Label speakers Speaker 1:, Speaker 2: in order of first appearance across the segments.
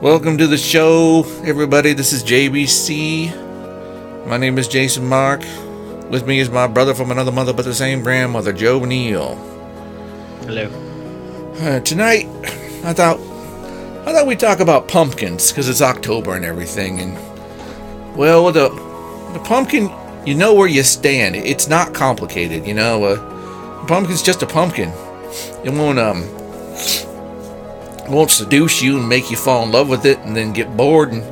Speaker 1: Welcome to the show, everybody. This is JBC. My name is Jason Mark. With me is my brother from another mother but the same grandmother, Joe Neal.
Speaker 2: Hello.
Speaker 1: Uh, tonight, I thought I thought we'd talk about pumpkins because it's October and everything. And well, the the pumpkin, you know where you stand. It's not complicated, you know. Uh, pumpkin's just a pumpkin. It won't um won't seduce you and make you fall in love with it and then get bored and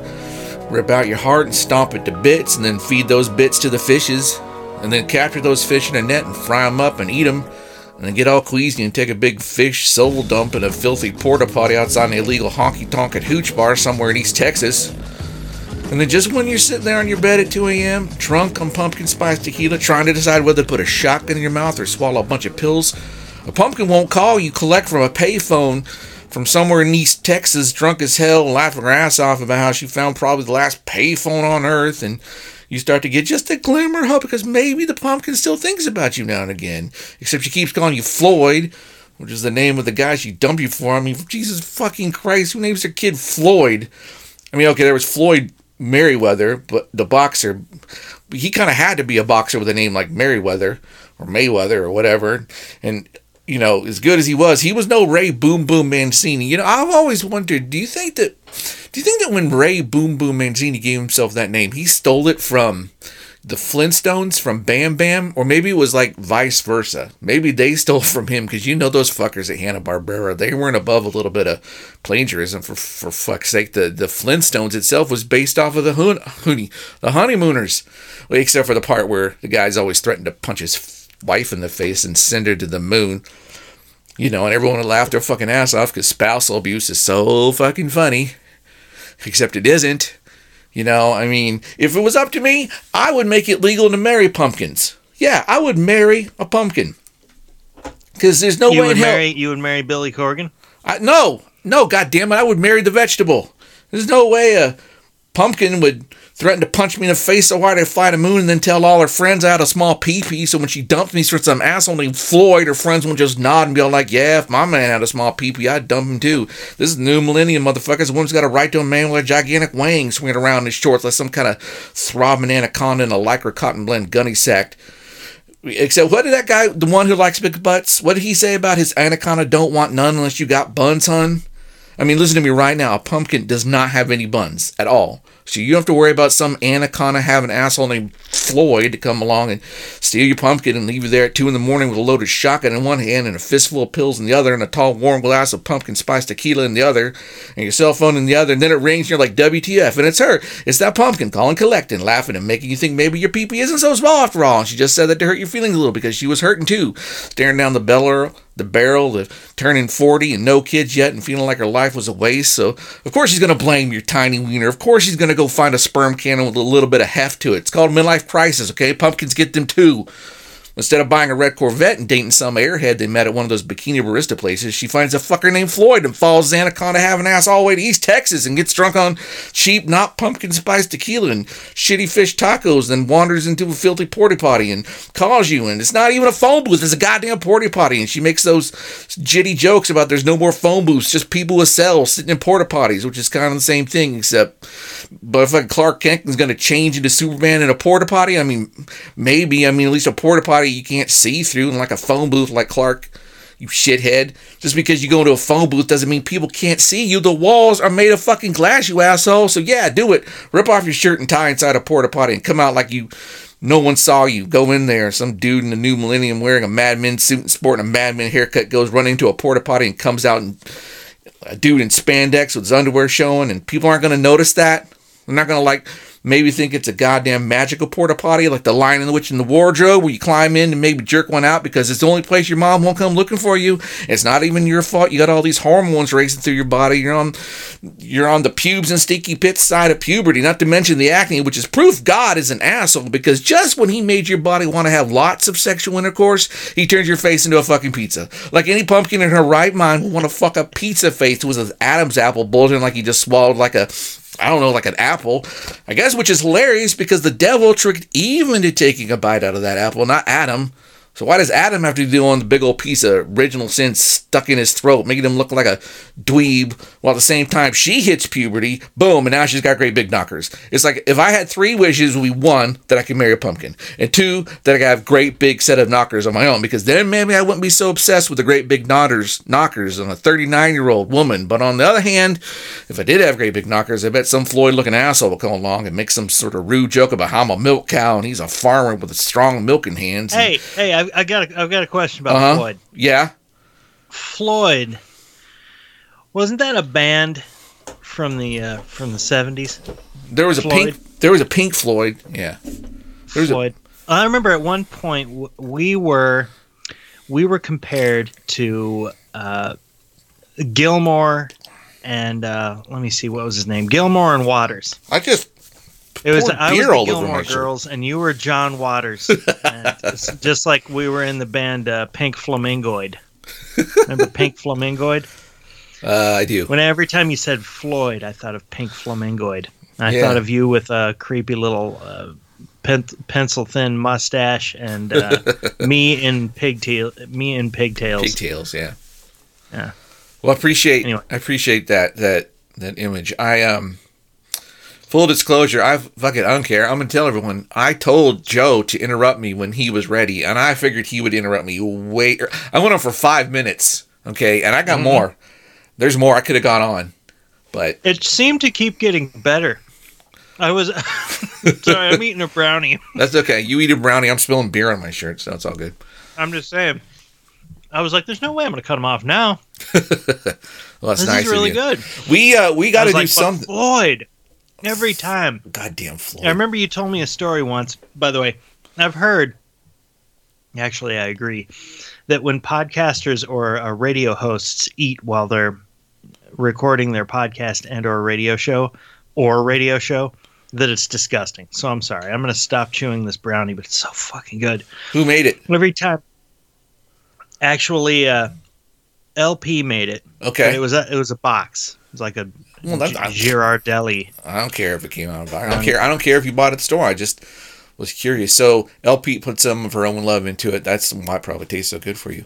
Speaker 1: rip out your heart and stomp it to bits and then feed those bits to the fishes and then capture those fish in a net and fry them up and eat them and then get all queasy and take a big fish soul dump in a filthy porta potty outside an illegal honky tonk at Hooch Bar somewhere in East Texas. And then just when you're sitting there on your bed at 2 a.m., drunk on pumpkin spice tequila, trying to decide whether to put a shotgun in your mouth or swallow a bunch of pills, a pumpkin won't call you collect from a payphone from somewhere in East Texas, drunk as hell, laughing her ass off about how she found probably the last payphone on earth, and you start to get just a glimmer of hope because maybe the pumpkin still thinks about you now and again. Except she keeps calling you Floyd, which is the name of the guy she dumped you for. I mean, Jesus fucking Christ, who names their kid Floyd? I mean, okay, there was Floyd Merriweather, but the boxer, he kind of had to be a boxer with a name like Merriweather or Mayweather or whatever. And you know, as good as he was, he was no Ray Boom Boom Mancini. You know, I've always wondered, do you think that do you think that when Ray Boom Boom Mancini gave himself that name, he stole it from the Flintstones from Bam Bam, or maybe it was like vice versa. Maybe they stole from him because you know those fuckers at Hanna Barbera, they weren't above a little bit of plagiarism. For for fuck's sake, the the Flintstones itself was based off of the Hoon, Hoonie, the Honeymooners, except for the part where the guys always threatened to punch his wife in the face and send her to the moon. You know, and everyone would laugh their fucking ass off because spousal abuse is so fucking funny. Except it isn't. You know, I mean, if it was up to me, I would make it legal to marry pumpkins. Yeah, I would marry a pumpkin. Because there's no
Speaker 2: you
Speaker 1: way
Speaker 2: would
Speaker 1: in hell.
Speaker 2: marry you would marry Billy Corgan.
Speaker 1: I, no, no, God damn it, I would marry the vegetable. There's no way a pumpkin would threaten to punch me in the face so hard I'd fly to the moon and then tell all her friends I had a small pee-pee. So when she dumped me for some asshole named Floyd, her friends would just nod and be all like, yeah, if my man had a small pee-pee, I'd dump him too. This is new millennium, motherfuckers. A woman's got a right to a man with a gigantic wang swinging around in his shorts like some kind of throbbing anaconda in a lycra cotton blend gunny sack. Except, what did that guy, the one who likes big butts, what did he say about his anaconda don't want none unless you got buns, hun? I mean, listen to me right now. A pumpkin does not have any buns at all. So you don't have to worry about some anaconda having an asshole named Floyd to come along and steal your pumpkin and leave you there at 2 in the morning with a loaded shotgun in one hand and a fistful of pills in the other and a tall warm glass of pumpkin spice tequila in the other and your cell phone in the other. And then it rings and you're like, WTF. And it's her. It's that pumpkin calling, collecting, laughing, and making you think maybe your pee isn't so small after all. And she just said that to hurt your feelings a little because she was hurting too. Staring down the barrel, the barrel, the turning 40 and no kids yet and feeling like her life was a waste. So, of course, she's going to blame your tiny wiener. Of course, she's going to go find a sperm cannon with a little bit of heft to it. It's called midlife crisis, okay? Pumpkins get them too. Instead of buying a red Corvette and dating some airhead they met at one of those bikini barista places, she finds a fucker named Floyd and follows Anaconda having ass all the way to East Texas and gets drunk on cheap, not pumpkin spice tequila and shitty fish tacos, then wanders into a filthy porta potty and calls you. And it's not even a phone booth, it's a goddamn porta potty. And she makes those jitty jokes about there's no more phone booths, just people with cells sitting in porta potties, which is kind of the same thing, except. But if like Clark Kent is going to change into Superman in a porta potty, I mean, maybe. I mean, at least a porta potty you can't see through, and like a phone booth like Clark, you shithead. Just because you go into a phone booth doesn't mean people can't see you. The walls are made of fucking glass, you asshole. So yeah, do it. Rip off your shirt and tie inside a porta potty and come out like you. No one saw you. Go in there. Some dude in the new millennium wearing a Mad Men suit and sporting a Mad Men haircut goes running into a porta potty and comes out and a dude in spandex with his underwear showing, and people aren't to notice that. They're not to like maybe think it's a goddamn magical porta potty like the Lion and the Witch in the Wardrobe, where you climb in and maybe jerk one out because it's the only place your mom won't come looking for you. It's not even your fault. You got all these hormones racing through your body. You're on, you're on the pubes and stinky pits side of puberty. Not to mention the acne, which is proof God is an asshole because just when he made your body want to have lots of sexual intercourse, he turns your face into a fucking pizza. Like any pumpkin in her right mind would want to fuck a pizza face with an Adam's apple bulging like he just swallowed like a I don't know, like an apple, I guess, which is hilarious because the devil tricked Eve into taking a bite out of that apple, not Adam. So why does Adam have to deal on the big old piece of original sin stuck in his throat, making him look like a dweeb, while at the same time she hits puberty, boom, and now she's got great big knockers. It's like if I had three wishes, be one that I could marry a pumpkin, and two that I could have great big set of knockers on my own, because then maybe I wouldn't be so obsessed with the great big knockers knockers on a 39 year old woman. But on the other hand, if I did have great big knockers, I bet some Floyd looking asshole will come along and make some sort of rude joke about how I'm a milk cow and he's a farmer with strong milking hands. and-
Speaker 2: Hey, hey, I, I got a, I've got a question about
Speaker 1: Uh-huh.
Speaker 2: Floyd.
Speaker 1: yeah.
Speaker 2: Floyd, wasn't that a band from the uh, from the seventies?
Speaker 1: There was a pink. There was a Pink Floyd. Yeah. There's a-
Speaker 2: Floyd. I remember at one point we were we were compared to uh, Gilmour and uh, let me see what was his name Gilmour and Waters.
Speaker 1: I just
Speaker 2: It was I was the Gilmore. Girls and you were John Waters. And just like we were in the band uh, Pink Flamingoid. Remember Pink Flamingoid?
Speaker 1: uh, I do.
Speaker 2: When every time you said Floyd, I thought of Pink Flamingoid. I
Speaker 1: Yeah.
Speaker 2: thought of you with a creepy little uh, pen- pencil thin mustache and uh, me in pigtail, me in pigtails.
Speaker 1: Pigtails. Yeah.
Speaker 2: Yeah.
Speaker 1: Well, I appreciate.
Speaker 2: Anyway.
Speaker 1: I appreciate that that that image. I um. Full disclosure, I fuck it, I don't care. I'm gonna tell everyone. I told Joe to interrupt me when he was ready, and I figured he would interrupt me. Wait, I went on for five minutes, okay, and I got
Speaker 2: Mhm.
Speaker 1: more. There's more I could have gone on, but
Speaker 2: It seemed to keep getting better. I was sorry, I'm eating a brownie.
Speaker 1: that's okay. You eat a brownie. I'm spilling beer on my shirt, so it's all good.
Speaker 2: I'm just saying. I was like, "There's no way I'm going to cut him off now.
Speaker 1: Well, that's
Speaker 2: this
Speaker 1: nice
Speaker 2: is really good."
Speaker 1: We uh we got to do
Speaker 2: like,
Speaker 1: something.
Speaker 2: Floyd, every time.
Speaker 1: Goddamn Floyd.
Speaker 2: I remember you told me a story once. By the way, I've heard. Actually, I agree that when podcasters or uh, radio hosts eat while they're recording their podcast and or radio show or radio show, that it's disgusting. So I'm sorry. I'm gonna stop chewing this brownie, but it's so fucking good.
Speaker 1: Who made it?
Speaker 2: Every time. Actually, uh, LP made it.
Speaker 1: Okay.
Speaker 2: it was a it was a box. It was like a
Speaker 1: Well, I-
Speaker 2: Ghirardelli.
Speaker 1: I don't care if it came out of I don't care. I don't care if you bought it at the store. I just was curious. So LP put some of her own love into it. That's why it probably tastes so good for you.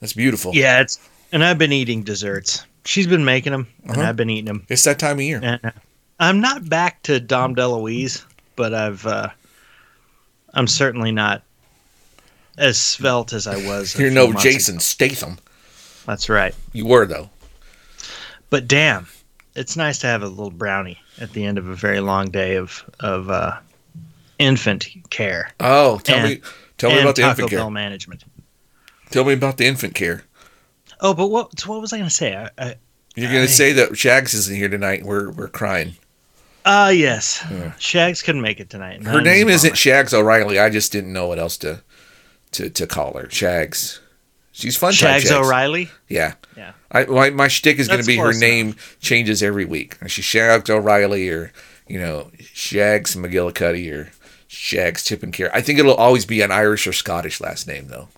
Speaker 1: That's beautiful.
Speaker 2: Yeah, it's and I've been eating desserts. She's been making them, and
Speaker 1: Uh-huh.
Speaker 2: I've been eating them.
Speaker 1: It's that time of year.
Speaker 2: And uh, I'm not back to Dom DeLuise, but I've uh, I'm certainly not as svelte as I was.
Speaker 1: You're no Jason
Speaker 2: ago.
Speaker 1: Statham.
Speaker 2: That's right.
Speaker 1: You were though.
Speaker 2: But damn, it's nice to have a little brownie at the end of a very long day of of uh, infant care
Speaker 1: Oh, tell
Speaker 2: And-
Speaker 1: me tell me about the
Speaker 2: Taco
Speaker 1: infant care.
Speaker 2: Management.
Speaker 1: Tell me about the infant care.
Speaker 2: Oh, but what so what was I going to say? I, I,
Speaker 1: You're gonna say that Shags isn't here tonight. We're we're crying.
Speaker 2: Ah, yes.
Speaker 1: Yeah.
Speaker 2: Shags couldn't make it tonight.
Speaker 1: Her name isn't. Shags O'Reilly. I just didn't know what else to to to call her. Shags. She's fun. time
Speaker 2: Shags O'Reilly.
Speaker 1: Yeah.
Speaker 2: Yeah.
Speaker 1: I my, my shtick is going to be her name changes every week. She's Shags O'Reilly or you know Shags McGillicuddy or Shags Tippencare. I think it'll always be an Irish or Scottish last name though.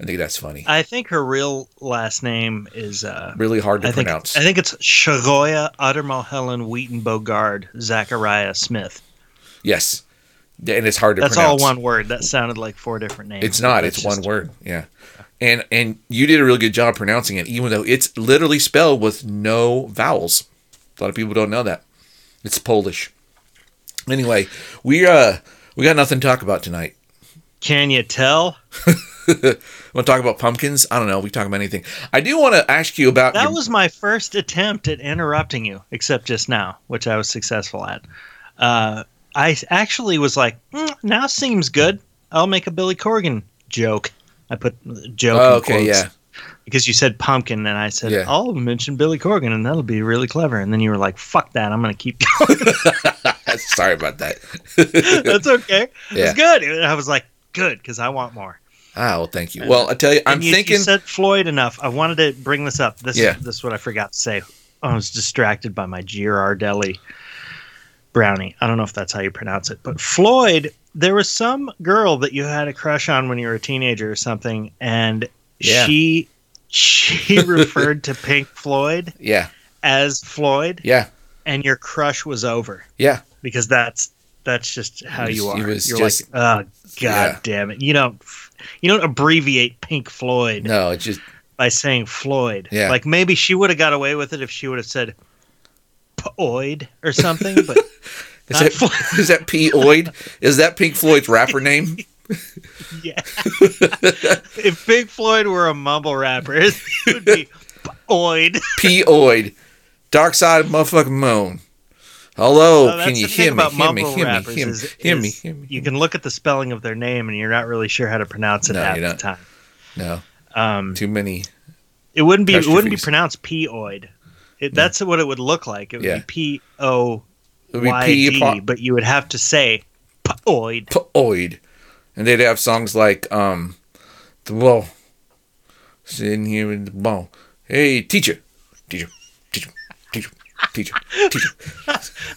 Speaker 1: I think that's funny.
Speaker 2: I think her real last name is. Uh,
Speaker 1: really hard to
Speaker 2: I think
Speaker 1: pronounce.
Speaker 2: I think it's Shagoya Uttermo Helen Wheaton Bogard Zachariah Smith.
Speaker 1: yes, and it's hard to
Speaker 2: That's
Speaker 1: pronounce.
Speaker 2: all one word. That sounded like four different names.
Speaker 1: It's not. It's one
Speaker 2: just-
Speaker 1: word. Yeah. And and you did a really good job pronouncing it, even though it's literally spelled with no vowels. A lot of people don't know that. It's Polish. Anyway, we uh we got nothing to talk about tonight.
Speaker 2: Can you tell?
Speaker 1: Want to talk about pumpkins? I don't know. We talk about anything. I do want to ask you about.
Speaker 2: That
Speaker 1: your-
Speaker 2: was my first attempt at interrupting you, except just now, which I was successful at. Uh, I actually was like, "Hmm, now seems good. I'll make a Billy Corgan joke. I put joke.
Speaker 1: Oh, okay,
Speaker 2: quotes
Speaker 1: yeah.
Speaker 2: Because you said pumpkin, and I said,
Speaker 1: Yeah.
Speaker 2: I'll mention Billy Corgan, and that'll be really clever. And then you were like, fuck that. I'm going to keep going.
Speaker 1: Sorry about that.
Speaker 2: That's okay.
Speaker 1: Yeah.
Speaker 2: It's good. And I was like, good, because I want more.
Speaker 1: Ah, well, thank you. Well, I tell you, I'm
Speaker 2: you,
Speaker 1: thinking.
Speaker 2: You said Floyd enough. I wanted to bring this up. This,
Speaker 1: Yeah.
Speaker 2: this is what I forgot to say. I was distracted by my Ghirardelli brownie. I don't know if that's how you pronounce it, but Floyd. There was some girl that you had a crush on when you were a teenager or something, and
Speaker 1: Yeah.
Speaker 2: she she referred to Pink Floyd
Speaker 1: yeah,
Speaker 2: as Floyd,
Speaker 1: yeah,
Speaker 2: and your crush was over
Speaker 1: yeah.
Speaker 2: because that's that's just how you are. You're
Speaker 1: just-
Speaker 2: like, oh god
Speaker 1: Yeah.
Speaker 2: damn it! You don't you don't abbreviate Pink Floyd
Speaker 1: No, it's just
Speaker 2: by saying Floyd.
Speaker 1: Yeah.
Speaker 2: Like maybe she would have got away with it if she would have said Poid or something, but
Speaker 1: is that,
Speaker 2: Floyd.
Speaker 1: is that P. Oid? Is that Pink Floyd's rapper name?
Speaker 2: yeah. if Pink Floyd were a mumble rapper, it would be Poid.
Speaker 1: P. Oid. Dark Side of Motherfucking Moon. Hello,
Speaker 2: that's
Speaker 1: can you hear me? Hear me, hear me, hear me,
Speaker 2: is-
Speaker 1: hear me,
Speaker 2: is
Speaker 1: hear me.
Speaker 2: You can look at the spelling of their name and you're not really sure how to pronounce it
Speaker 1: No,
Speaker 2: half the time.
Speaker 1: No,
Speaker 2: Um,
Speaker 1: too many.
Speaker 2: It wouldn't be. It wouldn't be pronounced P-oid. It, That's what it would look like. It would
Speaker 1: Yeah.
Speaker 2: be P O
Speaker 1: It would be
Speaker 2: Y
Speaker 1: P.
Speaker 2: D,
Speaker 1: apo-
Speaker 2: but you would have to say P-oid.
Speaker 1: Oid. And they'd have songs like, um, the wall. Sitting here in the ball. Hey, teacher. Teacher. Teacher. Teacher. Teacher. Teacher.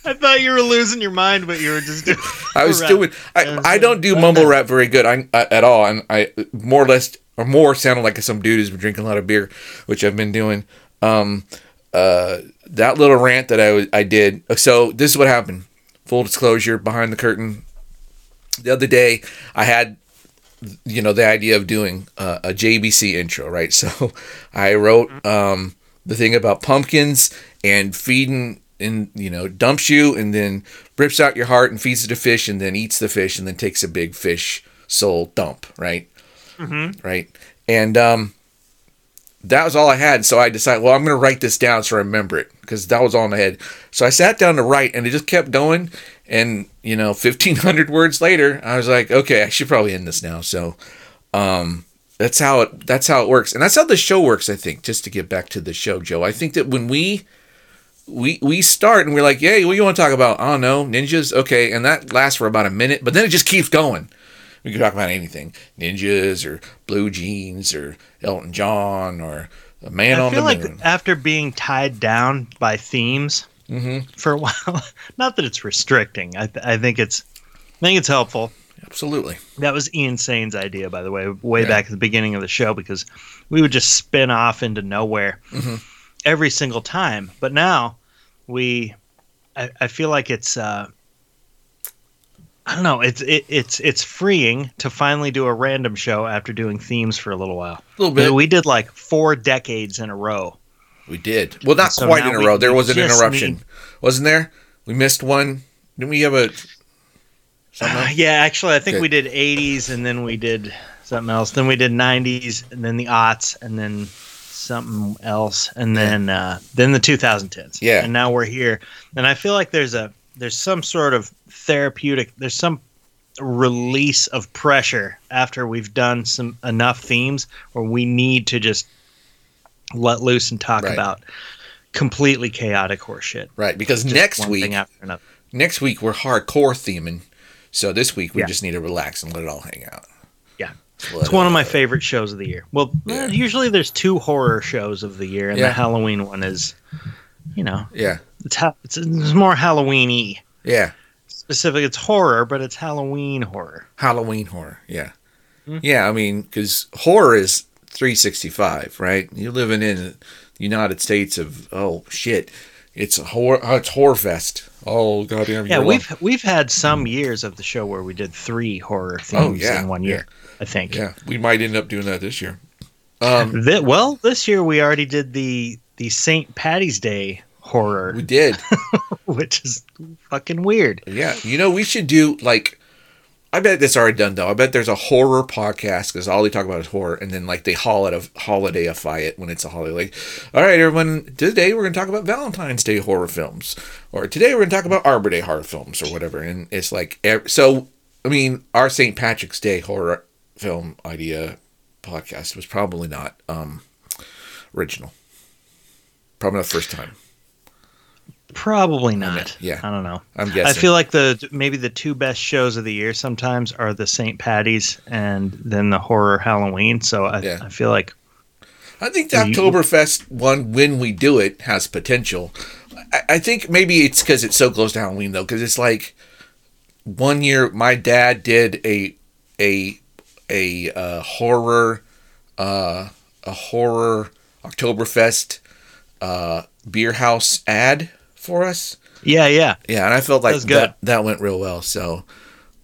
Speaker 2: I thought you were losing your mind, but you were just doing.
Speaker 1: I was
Speaker 2: rap.
Speaker 1: doing. I, I don't do mumble rap very good. I, I at all, and I more or less or more sounded like some dude who's been drinking a lot of beer, which I've been doing. Um, uh, that little rant that I I did. So this is what happened. Full disclosure, behind the curtain. The other day, I had you know the idea of doing uh, a JBC intro, right? So I wrote um, the thing about pumpkins and feeding and you know dumps you and then rips out your heart and feeds it to fish and then eats the fish and then takes a big fish soul dump, right? Mm-hmm. Right, and um, that was all I had. So I decided, well, I'm going to write this down so I remember it because that was all in my head. So I sat down to write, and it just kept going. And you know, 1,500 words later, I was like, okay, I should probably end this now. So, um, that's how it that's how it works, and that's how the show works. I think. Just to get back to the show, Joe, I think that when we we we start and we're like, yeah, what you want to talk about? I don't know, ninjas, okay, and that lasts for about a minute, but then it just keeps going. We can talk about anything, ninjas or blue jeans or Elton John or a man
Speaker 2: I
Speaker 1: on
Speaker 2: feel
Speaker 1: the
Speaker 2: like
Speaker 1: moon.
Speaker 2: after being tied down by themes
Speaker 1: Mm-hmm.
Speaker 2: for a while, not that it's restricting. I, th- I think it's, I think it's helpful.
Speaker 1: Absolutely.
Speaker 2: That was Ian Sane's idea, by the way, way
Speaker 1: Yeah.
Speaker 2: back at the beginning of the show, because we would just spin off into nowhere
Speaker 1: Mhm.
Speaker 2: every single time. But now we, I, I feel like it's, uh, I don't know, it's it, it's it's freeing to finally do a random show after doing themes for a little while.
Speaker 1: A little bit.
Speaker 2: We did like four decades in a row.
Speaker 1: We did. Well, not
Speaker 2: So
Speaker 1: quite in a row. There was an interruption,
Speaker 2: need-
Speaker 1: wasn't there? We missed one. Didn't we have a?
Speaker 2: Uh, yeah, actually, I think
Speaker 1: Okay.
Speaker 2: we did 80s and then we did something else. Then we did 90s and then the aughts and then something else and then uh, then the 2010s.
Speaker 1: Yeah.
Speaker 2: and now we're here. And I feel like there's a there's some sort of therapeutic. There's some release of pressure after we've done some enough themes where we need to just let loose and talk
Speaker 1: Right.
Speaker 2: about completely chaotic horseshit.
Speaker 1: Right, because
Speaker 2: Just
Speaker 1: next week,
Speaker 2: after
Speaker 1: next week we're hardcore theming. So this week we
Speaker 2: Yeah.
Speaker 1: just need to relax and let it all hang out.
Speaker 2: Yeah.
Speaker 1: Let
Speaker 2: It's one of my
Speaker 1: all-
Speaker 2: favorite shows of the year. Well,
Speaker 1: Yeah.
Speaker 2: usually there's two horror shows of the year, and
Speaker 1: Yeah.
Speaker 2: the Halloween one is, you know,
Speaker 1: Yeah,
Speaker 2: it's ha- it's, it's more Halloween-y.
Speaker 1: yeah.
Speaker 2: Specific, it's horror, but it's Halloween horror.
Speaker 1: Halloween horror. Yeah,
Speaker 2: Hmm.
Speaker 1: yeah. I mean, because horror is 365, right? You're living in the United States of oh shit, it's a horror. Oh, it's horror fest. Oh goddamn.
Speaker 2: Yeah, we've we've had some years of the show where we did three horror themes
Speaker 1: Oh, yeah,
Speaker 2: in one year. I think.
Speaker 1: Yeah, we might end up doing that this year. Um,
Speaker 2: well, this year we already did the the St. Patty's Day horror,
Speaker 1: we did.
Speaker 2: which is fucking weird.
Speaker 1: Yeah, you know, we should do like. I bet that's already done though. I bet there's a horror podcast because all they talk about is horror, and then like they holiday holidayify it when it's a holiday. Like, all right, everyone, today we're gonna talk about Valentine's Day horror films, or today we're gonna talk about Arbor Day horror films, or whatever. And it's like, so I mean, our St. Patrick's Day horror film idea podcast was probably not um original. Probably not the first time.
Speaker 2: Probably not.
Speaker 1: yeah.
Speaker 2: I don't know.
Speaker 1: I'm guessing.
Speaker 2: I feel like the maybe the two best shows of the year sometimes are the St. Patty's and then the horror Halloween. So I,
Speaker 1: Yeah.
Speaker 2: I feel like
Speaker 1: I think the Oktoberfest one, when we do it, has potential. I, I think maybe it's because it's so close to Halloween, though, because it's like one year my dad did a a a uh, horror uh, a horror Oktoberfest uh, beer house ad for us.
Speaker 2: Yeah, yeah.
Speaker 1: Yeah, and I felt like
Speaker 2: good.
Speaker 1: that that went real well. So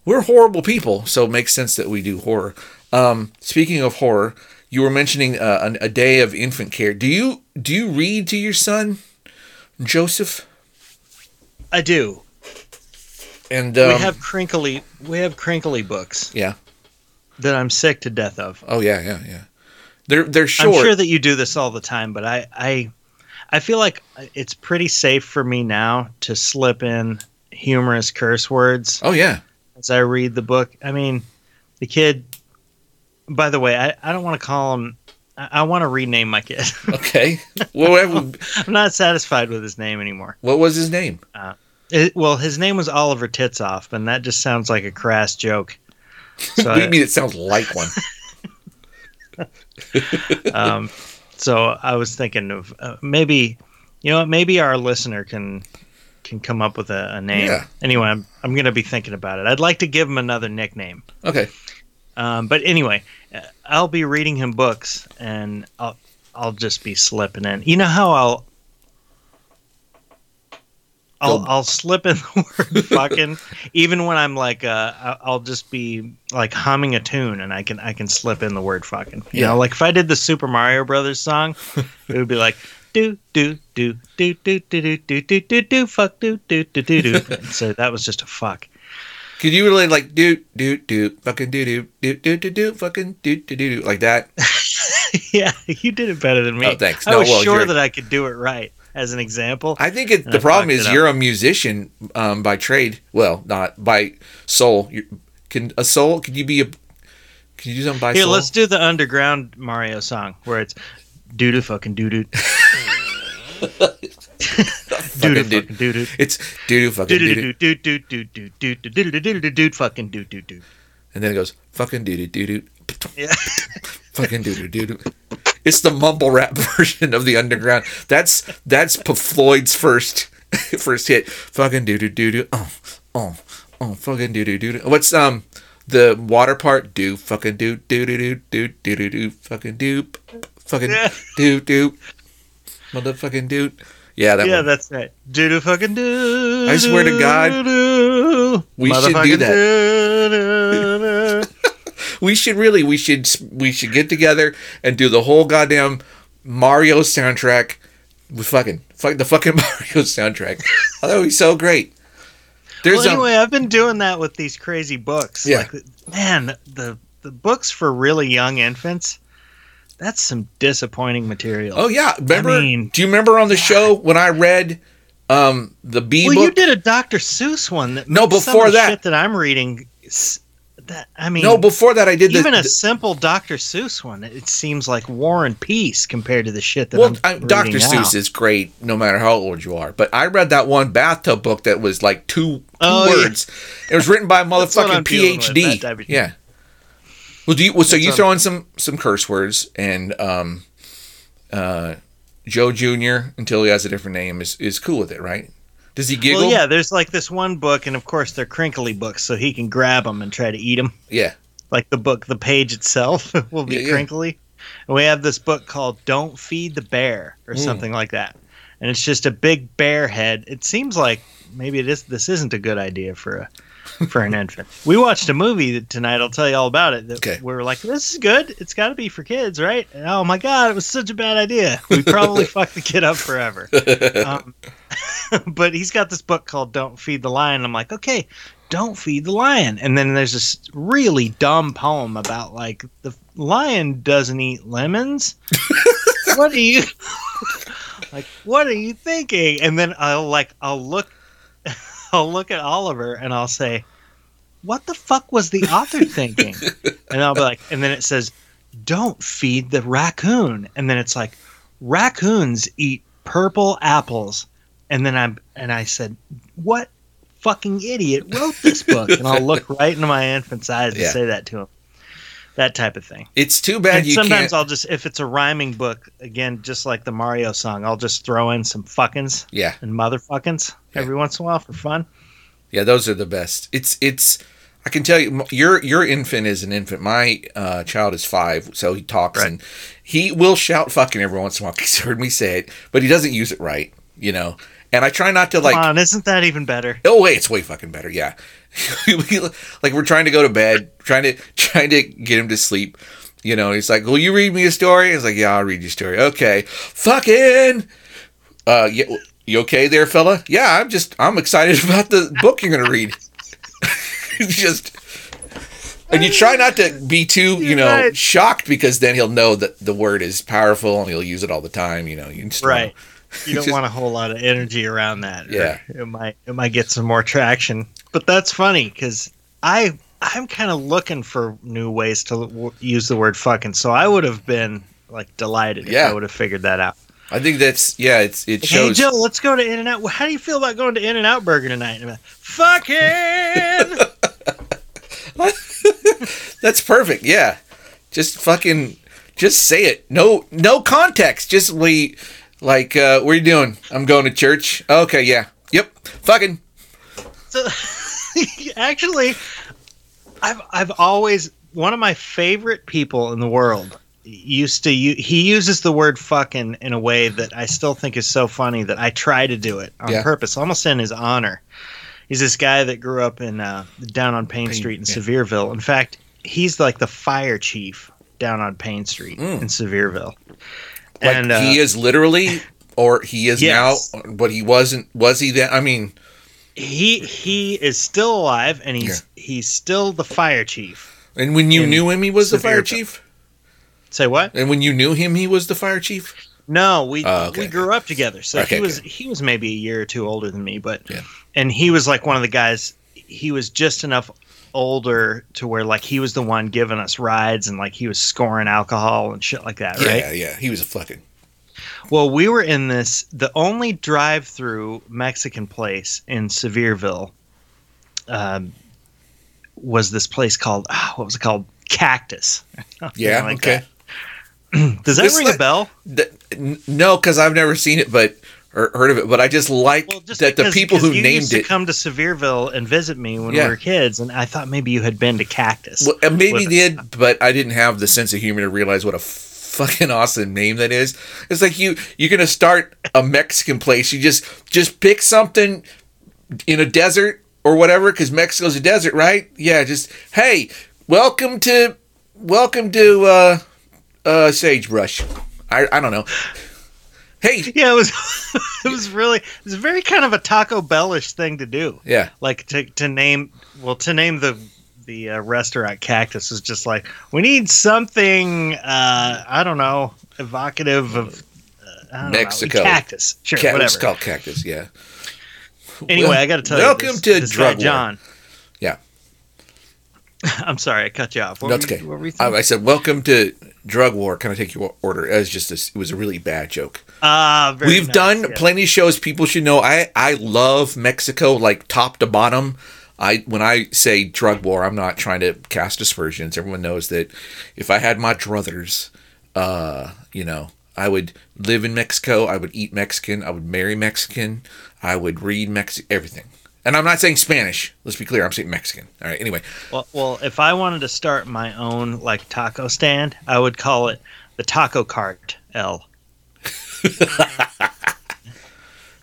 Speaker 1: we're horrible people, so it makes sense that we do horror. Um, speaking of horror, you were mentioning uh, an, a day of infant care. Do you do you read to your son, Joseph?
Speaker 2: I do.
Speaker 1: And um,
Speaker 2: we have crinkly we have crinkly books
Speaker 1: yeah.
Speaker 2: that I'm sick to death of.
Speaker 1: Oh yeah, yeah, yeah. They're they're short.
Speaker 2: I'm sure that you do this all the time, but I I I feel like it's pretty safe for me now to slip in humorous curse words
Speaker 1: oh yeah.
Speaker 2: as I read the book. I mean, the kid. By the way, I, I don't want to call him. I, I want to rename my kid.
Speaker 1: Okay. well,
Speaker 2: I'm not satisfied with his name anymore.
Speaker 1: what was his name?
Speaker 2: It, well, his name was Oliver Titsoff, and that just sounds like a crass joke. So
Speaker 1: what do you
Speaker 2: I-
Speaker 1: mean? It sounds like one.
Speaker 2: um, so I was thinking of uh, maybe, you know, maybe our listener can can come up with a, a name.
Speaker 1: Yeah.
Speaker 2: Anyway, I'm I'm gonna be thinking about it. I'd like to give him another nickname.
Speaker 1: Okay.
Speaker 2: Um, but anyway, uh, I'll be reading him books, and I'll I'll just be slipping in. You know how I'll. I'll, I'll slip in the word fucking even when I'm like uh I'll just be like humming a tune and I can I can slip in the word fucking you
Speaker 1: Yeah.
Speaker 2: know like if I did the Super Mario Brothers song it would be like do do do do do do do do do do do fuck do do do do do so that was just a fuck
Speaker 1: Could you really like do do do fucking do do do do do do fucking do do do do like that?
Speaker 2: yeah you did it better than me
Speaker 1: Oh, thanks.
Speaker 2: I was
Speaker 1: well,
Speaker 2: sure
Speaker 1: you're-
Speaker 2: that I could do it right as an example
Speaker 1: I think it, the
Speaker 2: I
Speaker 1: problem is you're a musician um, by trade. Well, not by soul. you can a soul? Can you be a? Can you do something by
Speaker 2: Here,
Speaker 1: soul?
Speaker 2: let's do the underground Mario song where it's doo doo fucking doo doo doo doo
Speaker 1: Fucking dude.
Speaker 2: fucking doo doo
Speaker 1: It's doo doo fucking
Speaker 2: doo
Speaker 1: doo
Speaker 2: doo
Speaker 1: doo,
Speaker 2: doo doo doo doo doo doo doo doo doo doo fucking doo doo doo.
Speaker 1: and then it goes fucking doo doo doo doo,
Speaker 2: Yeah.
Speaker 1: fucking doo doo doo doo. It's the mumble rap version of the underground. That's that's Floyd's first first hit. Fucking doo doo doo doo. Um, oh um, oh um, oh. Fucking doo doo doo doo. What's um the water part? Do fucking do do do do do do do do fucking do fucking
Speaker 2: Yeah.
Speaker 1: do do motherfucking do. Yeah, that
Speaker 2: Yeah,
Speaker 1: one.
Speaker 2: that's right. Doo doo fucking doo.
Speaker 1: I swear to God, we should do that. We should really we should we should get together and do the whole goddamn Mario soundtrack with fucking fuck the fucking Mario soundtrack. Oh, that would be so great. There's
Speaker 2: Well, anyway, I've been doing that with these crazy books.
Speaker 1: Yeah.
Speaker 2: Like, man, the the books for really young infants. That's some disappointing material.
Speaker 1: oh yeah, remember?
Speaker 2: mean-
Speaker 1: do you remember on the show when I read um the B
Speaker 2: well,
Speaker 1: book?
Speaker 2: you did a Dr. Seuss one. That
Speaker 1: No, before that-
Speaker 2: shit that I'm reading. That I mean,
Speaker 1: no, before that I did the,
Speaker 2: even a
Speaker 1: the-
Speaker 2: simple Dr. Seuss one, it seems like War and Peace compared to the shit that
Speaker 1: well,
Speaker 2: I'm
Speaker 1: I, Dr. Seuss
Speaker 2: now.
Speaker 1: is great no matter how old you are. But I read that one bathtub book that was like two, two
Speaker 2: Oh, yeah.
Speaker 1: words. It was written by a motherfucking
Speaker 2: with,
Speaker 1: PhD.
Speaker 2: that type of shit.
Speaker 1: yeah. Well, do you? Well, so
Speaker 2: That's
Speaker 1: you throw in some some curse words and um, uh, Joe Junior until he has a different name is is cool with it, right? Does he giggle?
Speaker 2: Well, yeah, there's like this one book, and of course they're crinkly books, so he can grab them and try to eat them.
Speaker 1: Yeah.
Speaker 2: Like the book, the page itself will be
Speaker 1: Yeah, yeah.
Speaker 2: crinkly. And we have this book called "Don't Feed the Bear" or
Speaker 1: Mm.
Speaker 2: something like that, and it's just a big bear head. It seems like maybe it is. This isn't a good idea for a for an infant. We watched a movie tonight. I'll tell you all about it. That
Speaker 1: Okay.
Speaker 2: We were like, "This is good. It's got to be for kids, right?" And, oh my god, it was such a bad idea. We probably fucked the kid up forever. Um, but he's got this book called "Don't Feed the Lion." I'm like, okay, don't feed the lion. And then there's this really dumb poem about like the lion doesn't eat lemons. what are you like? What are you thinking? And then I'll like I'll look, I'll look at Oliver and I'll say, what the fuck was the author thinking? and I'll be like, and then it says, don't feed the raccoon. And then it's like, raccoons eat purple apples. And then I'm and I said, what fucking idiot wrote this book? And I'll look right into my infant's eyes and
Speaker 1: Yeah.
Speaker 2: say that to him. That type of thing.
Speaker 1: It's too bad
Speaker 2: sometimes
Speaker 1: can't.
Speaker 2: I'll just if it's a rhyming book, again, just like the Mario song, I'll just throw in some fuckins
Speaker 1: yeah,
Speaker 2: and motherfuckins
Speaker 1: Yeah.
Speaker 2: every once in a while for fun.
Speaker 1: yeah, those are the best. It's it's. I can tell you, your your infant is an infant. My uh, child is five, so he talks
Speaker 2: Right.
Speaker 1: and he will shout "fucking" every once in a while. He's heard me say it, but he doesn't use it right, you know. and I try not to like.
Speaker 2: Come on, isn't that even better?
Speaker 1: Oh wait, it's way fucking better. Yeah, like we're trying to go to bed, trying to trying to get him to sleep. You know, he's like, "Will you read me a story?" He's like, "Yeah, I'll read you a story." Okay, fucking. Uh, yeah, you okay there, fella? Yeah, I'm just I'm excited about the book you're gonna read. just. And you try not to be too, you know,
Speaker 2: right.
Speaker 1: shocked because then he'll know that the word is powerful and he'll use it all the time. You know, you just
Speaker 2: Right. You don't
Speaker 1: Just-
Speaker 2: want a whole lot of energy around that.
Speaker 1: Yeah.
Speaker 2: it might it might get some more traction. But that's funny because I I'm kind of looking for new ways to w- use the word fucking. So I would have been like delighted if
Speaker 1: Yeah.
Speaker 2: I would have figured that out.
Speaker 1: I think that's yeah. It's it
Speaker 2: Hey
Speaker 1: shows.
Speaker 2: Joe, let's go to In and Out. How do you feel about going to In and Out Burger tonight? Like, Fucking.
Speaker 1: That's perfect. Yeah. Just fucking just say it. No no context. Just we like uh what are you doing? I'm going to church. Okay, yeah. Yep. Fucking
Speaker 2: So, actually, I've I've always one of my favorite people in the world used to u- he uses the word fucking in a way that I still think is so funny that I try to do it on
Speaker 1: Yeah.
Speaker 2: purpose, almost in his honor. He's this guy that grew up in uh, down on Payne
Speaker 1: Payne,
Speaker 2: Street in
Speaker 1: yeah.
Speaker 2: Sevierville. In fact, he's like the fire chief down on Payne Street
Speaker 1: Mm.
Speaker 2: in Sevierville.
Speaker 1: Like
Speaker 2: and uh,
Speaker 1: he is literally or he is
Speaker 2: Yes.
Speaker 1: now but he wasn't was he then I mean
Speaker 2: he he is still alive and he's he's still the fire chief.
Speaker 1: and when you knew him he was the fire chief?
Speaker 2: Say what?
Speaker 1: And when you knew him he was the fire chief?
Speaker 2: No, we
Speaker 1: Oh, okay.
Speaker 2: we grew up together. So
Speaker 1: Okay,
Speaker 2: he was
Speaker 1: okay.
Speaker 2: he was maybe a year or two older than me, but
Speaker 1: Yeah.
Speaker 2: and he was like one of the guys. He was just enough older to where like he was the one giving us rides and like he was scoring alcohol and shit like that, right?
Speaker 1: Yeah, yeah. He was a fucking
Speaker 2: Well, we were in this the only drive-through Mexican place in Sevierville. Um, was this place called ah, what was it called? Cactus.
Speaker 1: Yeah,
Speaker 2: like
Speaker 1: okay.
Speaker 2: that. Does that ring
Speaker 1: like-
Speaker 2: a bell?
Speaker 1: Th- no, because I've never seen it, but or heard of it. But I just like
Speaker 2: Well, just
Speaker 1: that the people who
Speaker 2: you
Speaker 1: named
Speaker 2: used to
Speaker 1: it.
Speaker 2: come to Sevierville and visit me when
Speaker 1: Yeah.
Speaker 2: we were kids, and I thought maybe you had been to Cactus.
Speaker 1: Well, uh, maybe
Speaker 2: us.
Speaker 1: did, but I didn't have the sense of humor to realize what a fucking awesome name that is. It's like you you're gonna start a Mexican place. You just just pick something in a desert or whatever, because Mexico's a desert, right? Yeah, just hey, welcome to welcome to uh uh sagebrush. I I don't know. Hey,
Speaker 2: Yeah, it was. it was really. It was very kind of a Taco Bellish thing to do.
Speaker 1: yeah.
Speaker 2: Like to to name. Well, to name the the uh, restaurant Cactus was just like we need something. Uh, I don't know, evocative of. Uh,
Speaker 1: Mexico.
Speaker 2: Know, cactus. Sure, whatever.
Speaker 1: It's called cactus. Yeah.
Speaker 2: Anyway,
Speaker 1: Well,
Speaker 2: I got to tell
Speaker 1: welcome
Speaker 2: you. welcome
Speaker 1: to
Speaker 2: this
Speaker 1: Drug.
Speaker 2: John.
Speaker 1: Yeah.
Speaker 2: I'm sorry, I cut you off. What
Speaker 1: That's okay.
Speaker 2: what were you
Speaker 1: I. I said, "Welcome to Drug War." Can I take your order? It was just this. It was a really bad joke.
Speaker 2: Ah, very
Speaker 1: We've
Speaker 2: nice,
Speaker 1: done
Speaker 2: yeah.
Speaker 1: plenty of shows. People should know. I I love Mexico, like top to bottom. I when I say drug war, I'm not trying to cast aspersions. Everyone knows that if I had my druthers, uh, you know, I would live in Mexico. I would eat Mexican. I would marry Mexican. I would read Mexican. Everything. And I'm not saying Spanish. Let's be clear. I'm saying Mexican. All right. Anyway,
Speaker 2: Well, well, if I wanted to start my own like taco stand, I would call it the Taco Cart L.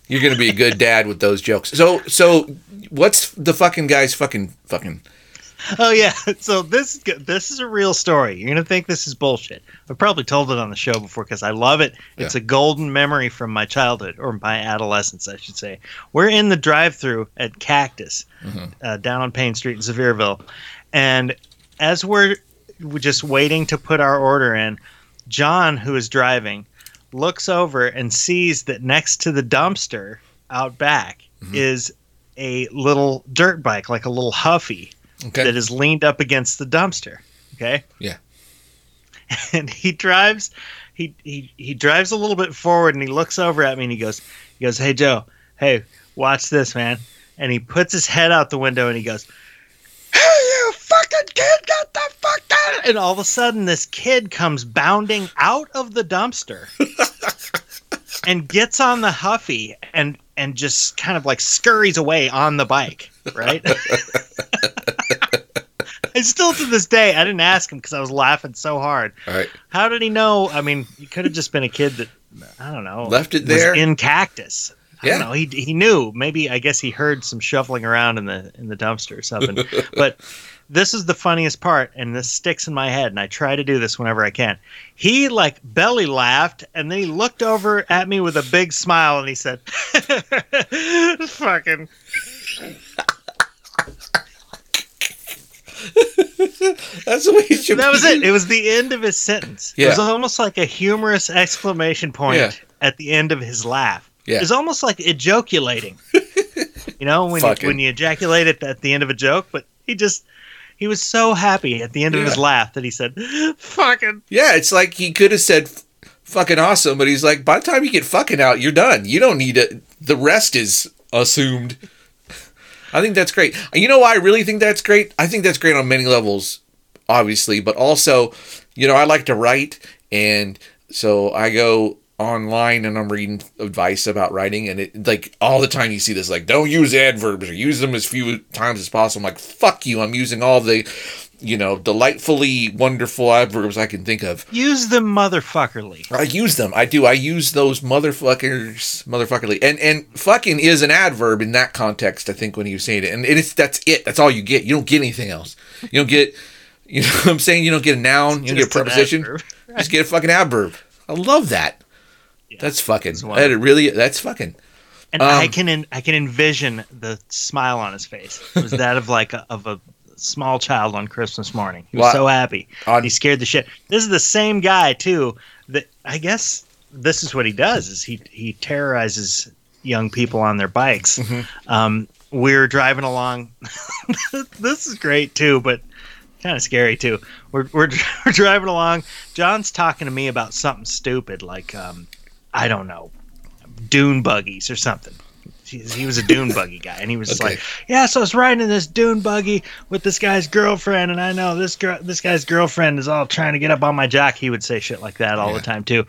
Speaker 1: You're gonna be a good dad with those jokes. So so what's the fucking guy's fucking fucking
Speaker 2: Oh yeah, so this this is a real story. You're gonna think this is bullshit. I've probably told it on the show before because I love it. It's
Speaker 1: Yeah.
Speaker 2: a golden memory from my childhood or my adolescence, I should say. We're in the drive-through at Cactus
Speaker 1: Mm-hmm.
Speaker 2: uh, down on Payne Street in Sevierville, and as we're we're just waiting to put our order in, John, who is driving, looks over and sees that next to the dumpster out back
Speaker 1: Mm-hmm.
Speaker 2: is a little dirt bike, like a little Huffy
Speaker 1: okay?
Speaker 2: that is leaned up against the dumpster. Okay.
Speaker 1: Yeah.
Speaker 2: And he drives, he, he he drives a little bit forward and he looks over at me and he goes, he goes, hey Joe, hey, watch this, man. And he puts his head out the window and he goes, hey you fucking kid, get the fuck out! And all of a sudden, this kid comes bounding out of the dumpster and gets on the Huffy and and just kind of like scurries away on the bike, right? And still to this day, I didn't ask him because I was laughing so hard.
Speaker 1: All right.
Speaker 2: How did he know? I mean, he could have just been a kid that I don't know
Speaker 1: Left it there?
Speaker 2: in cactus. I
Speaker 1: Yeah.
Speaker 2: don't know. He he knew. Maybe I guess he heard some shuffling around in the in the dumpster or something. but this is the funniest part, and this sticks in my head, and I try to do this whenever I can. He like belly laughed, and then he looked over at me with a big smile, and he said, "Fucking."
Speaker 1: That's the way it should
Speaker 2: That was
Speaker 1: be.
Speaker 2: it. It was the end of his sentence. It was almost like a humorous exclamation point
Speaker 1: Yeah.
Speaker 2: at the end of his laugh.
Speaker 1: Yeah.
Speaker 2: It's almost like ejaculating. you know, when you, when you ejaculate at, at the end of a joke, but he just he was so happy at the end of his laugh that he said, "Fucking."
Speaker 1: Yeah, it's like he could have said fucking awesome, but he's like, by the time you get fucking out, you're done. You don't need it. The rest is assumed. I think that's great. You know why I really think that's great? I think that's great on many levels, obviously, but also, you know, I like to write, and so I go online and I'm reading advice about writing, and it like all the time you see this like, don't use adverbs or use them as few times as possible. I'm like, fuck you. I'm using all the, you know, delightfully wonderful adverbs I can think of.
Speaker 2: Use them motherfuckerly.
Speaker 1: I use them. I do. I use those motherfuckers, motherfuckerly, and and fucking is an adverb in that context. I think when he was saying it, and it's that's it. That's all you get. You don't get anything else. You don't get. You know what I'm saying? You don't get a noun. You don't get a preposition.
Speaker 2: adverb.
Speaker 1: Just get a fucking adverb. I love that. that's fucking. That
Speaker 2: wonderful.
Speaker 1: really. That's fucking.
Speaker 2: And
Speaker 1: Um,
Speaker 2: I can en- I can envision the smile on his face. It was that of like a, of a small child on Christmas morning. He was
Speaker 1: Well,
Speaker 2: so happy.
Speaker 1: on-
Speaker 2: he scared the shit. This is the same guy too. That I guess this is what he does. Is he he terrorizes young people on their bikes.
Speaker 1: Mm-hmm.
Speaker 2: Um, we're driving along. this is great too, but kind of scary too. We're, we're we're driving along. John's talking to me about something stupid like um, I don't know, dune buggies or something. He was a dune buggy guy, and he was
Speaker 1: Okay.
Speaker 2: like, "Yeah, so I was riding in this dune buggy with this guy's girlfriend, and I know this girl, this guy's girlfriend is all trying to get up on my jock." He would say shit like that all
Speaker 1: Yeah.
Speaker 2: the time too.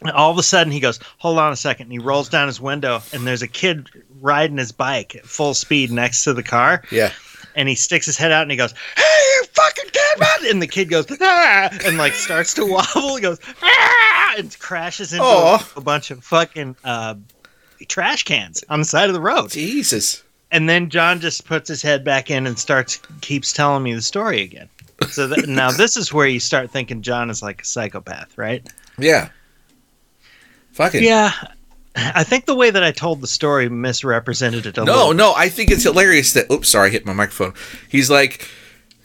Speaker 2: And all of a sudden, he goes, "Hold on a second. And he rolls down his window, and there's a kid riding his bike at full speed next to the car
Speaker 1: Yeah.
Speaker 2: and he sticks his head out and he goes, "Hey, you fucking kid!" man!" And the kid goes, "Ah!" and like starts to wobble. He goes, "Ah!" and crashes into
Speaker 1: Aw.
Speaker 2: a, bunch of fucking uh, trash cans on the side of the road.
Speaker 1: Jesus.
Speaker 2: And then John just puts his head back in and starts keeps telling me the story again. So that, now this is where you start thinking John is like a psychopath, right?
Speaker 1: Yeah. Fucking.
Speaker 2: Yeah. I think the way that I told the story misrepresented it a
Speaker 1: No,
Speaker 2: little.
Speaker 1: no, I think it's hilarious that. Oops, sorry, I hit my microphone. He's like,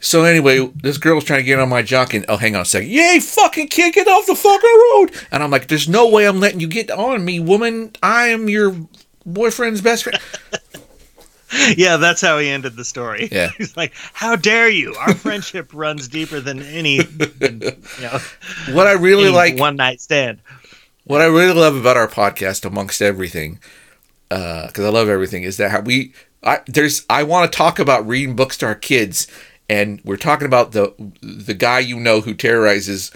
Speaker 1: so anyway, this girl's trying to get on my jock, and oh, hang on a second. Yay, fucking kid, get off the fucking road! And I'm like, there's no way I'm letting you get on me, woman. I am your boyfriend's best friend.
Speaker 2: Yeah, that's how he ended the story.
Speaker 1: Yeah.
Speaker 2: He's like, "How dare you? Our friendship runs deeper than any, than, you know,
Speaker 1: What I really like,
Speaker 2: one night stand."
Speaker 1: what I really love about our podcast, amongst everything, uh, because I love everything, is that how we. I there's I want to talk about reading books to our kids, and we're talking about the the guy you know who terrorizes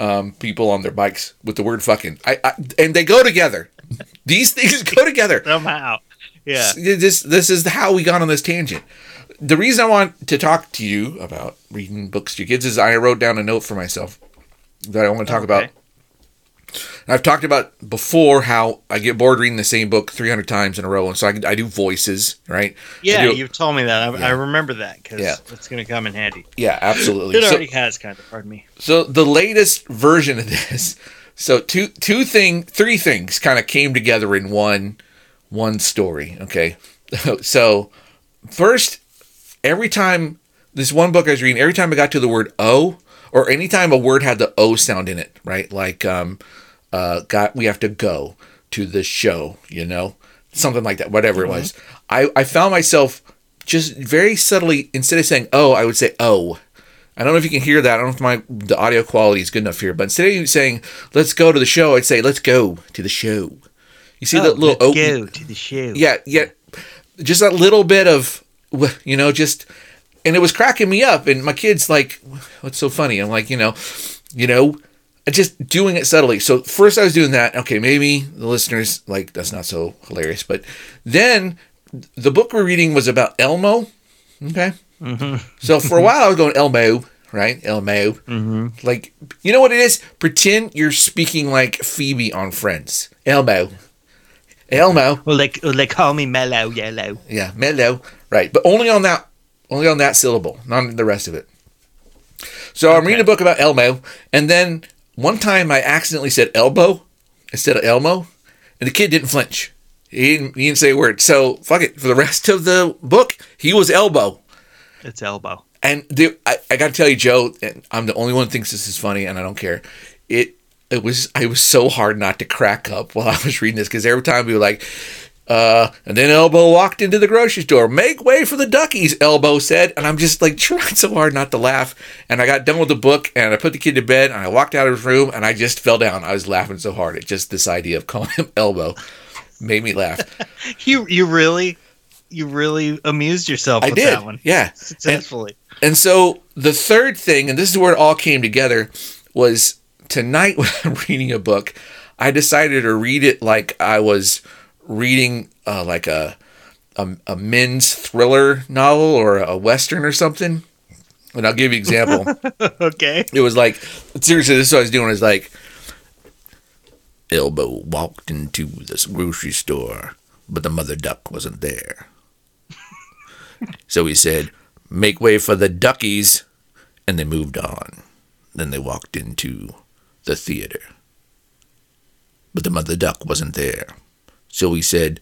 Speaker 1: um, people on their bikes with the word fucking. I, I and they go together. These things go together.
Speaker 2: Somehow, yeah.
Speaker 1: This this is how we got on this tangent. The reason I want to talk to you about reading books to your kids is I wrote down a note for myself that I want to talk about. And I've talked about before how I get bored reading the same book 300 times in a row, and so I, I do voices, right?
Speaker 2: Yeah,
Speaker 1: do-
Speaker 2: you've told me that. I,
Speaker 1: Yeah.
Speaker 2: I remember that because
Speaker 1: Yeah.
Speaker 2: it's going to come in handy.
Speaker 1: yeah, absolutely.
Speaker 2: It
Speaker 1: So-
Speaker 2: already has, kind of. Pardon me.
Speaker 1: So the latest version of this, so two two thing, three things kind of came together in one one story. Okay, so first, every time this one book I was reading, every time I got to the word "o" or anytime a word had the "o" sound in it, right? Like um, uh, got we have to go to the show, you know, something like that, whatever it was. I I found myself just very subtly instead of saying "oh," I would say "oh." I don't know if you can hear that. I don't know if my the audio quality is good enough here, but instead of saying "let's go to the show," I'd say "let's go to the show." You see that little
Speaker 2: let's
Speaker 1: open,
Speaker 2: go to the show.
Speaker 1: yeah, yeah, just that little bit of, you know, just, and it was cracking me up. And my kid's like, "What's so funny?" I'm like, you know, you know, just doing it subtly. So first I was doing that. Okay, maybe the listeners like that's not so hilarious, but then the book we're reading was about Elmo. Okay, so for a while I was going Elmo, right? Elmo, mm-hmm. like you know what it is? Pretend you're speaking like Phoebe on Friends. Elmo. Elmo.
Speaker 2: Well, they well, they call me Mellow Yellow.
Speaker 1: Yeah, mellow. Right, but only on that only on that syllable, not on the rest of it. So I'm reading a book about Elmo, and then one time I accidentally said elbow instead of Elmo, and the kid didn't flinch. He didn't, he didn't say a word. So fuck it. For the rest of the book, he was elbow.
Speaker 2: It's elbow.
Speaker 1: And the, I, I got to tell you, Joe, and I'm the only one who thinks this is funny, and I don't care. It it was I was so hard not to crack up while I was reading this because every time we were like, uh, and then Elbow walked into the grocery store. Make way for the duckies, Elbow said, and I'm just like trying so hard not to laugh. And I got done with the book, and I put the kid to bed, and I walked out of his room, and I just fell down. I was laughing so hard at just this idea of calling him Elbow made me laugh.
Speaker 2: You you really you really amused yourself
Speaker 1: I
Speaker 2: with
Speaker 1: did,
Speaker 2: that one
Speaker 1: yeah.
Speaker 2: successfully.
Speaker 1: And so the third thing, and this is where it all came together, was tonight when I'm reading a book, I decided to read it like I was reading uh, like a, a a men's thriller novel or a western or something. And I'll give you an example.
Speaker 2: okay.
Speaker 1: it was like seriously, this is what I was doing. Is like Elbow walked into this grocery store, but the mother duck wasn't there. so he said, "Make way for the duckies," and they moved on. Then they walked into the theater, but the mother duck wasn't there. So he said,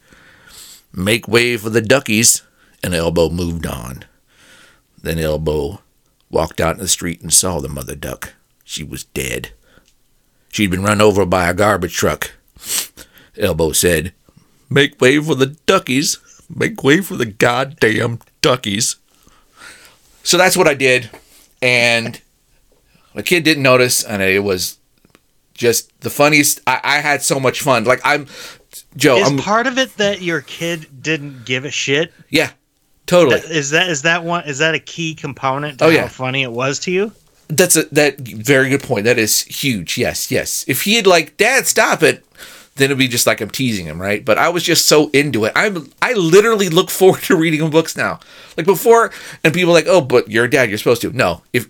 Speaker 1: "Make way for the duckies," and Elbow moved on. Then Elbow walked out in the street and saw the mother duck. She was dead. She'd been run over by a garbage truck. Elbow said, Make way for the duckies. Make way for the goddamn duckies. So that's what I did. And the kid didn't notice, and it was just the funniest. I, I had so much fun. Like, I'm, Joe,
Speaker 2: Is
Speaker 1: I'm,
Speaker 2: part of it that your kid didn't give a shit?
Speaker 1: yeah, totally.
Speaker 2: Is that is that one is that a key component to
Speaker 1: Oh,
Speaker 2: how
Speaker 1: yeah.
Speaker 2: funny it was to you?
Speaker 1: That's a that very good point. That is huge. Yes, yes. If he had like, Dad, stop it, then it'd be just like I'm teasing him, right? But I was just so into it. I'm I literally look forward to reading books now. Like before, and people like, oh, but you're a dad, you're supposed to. No, if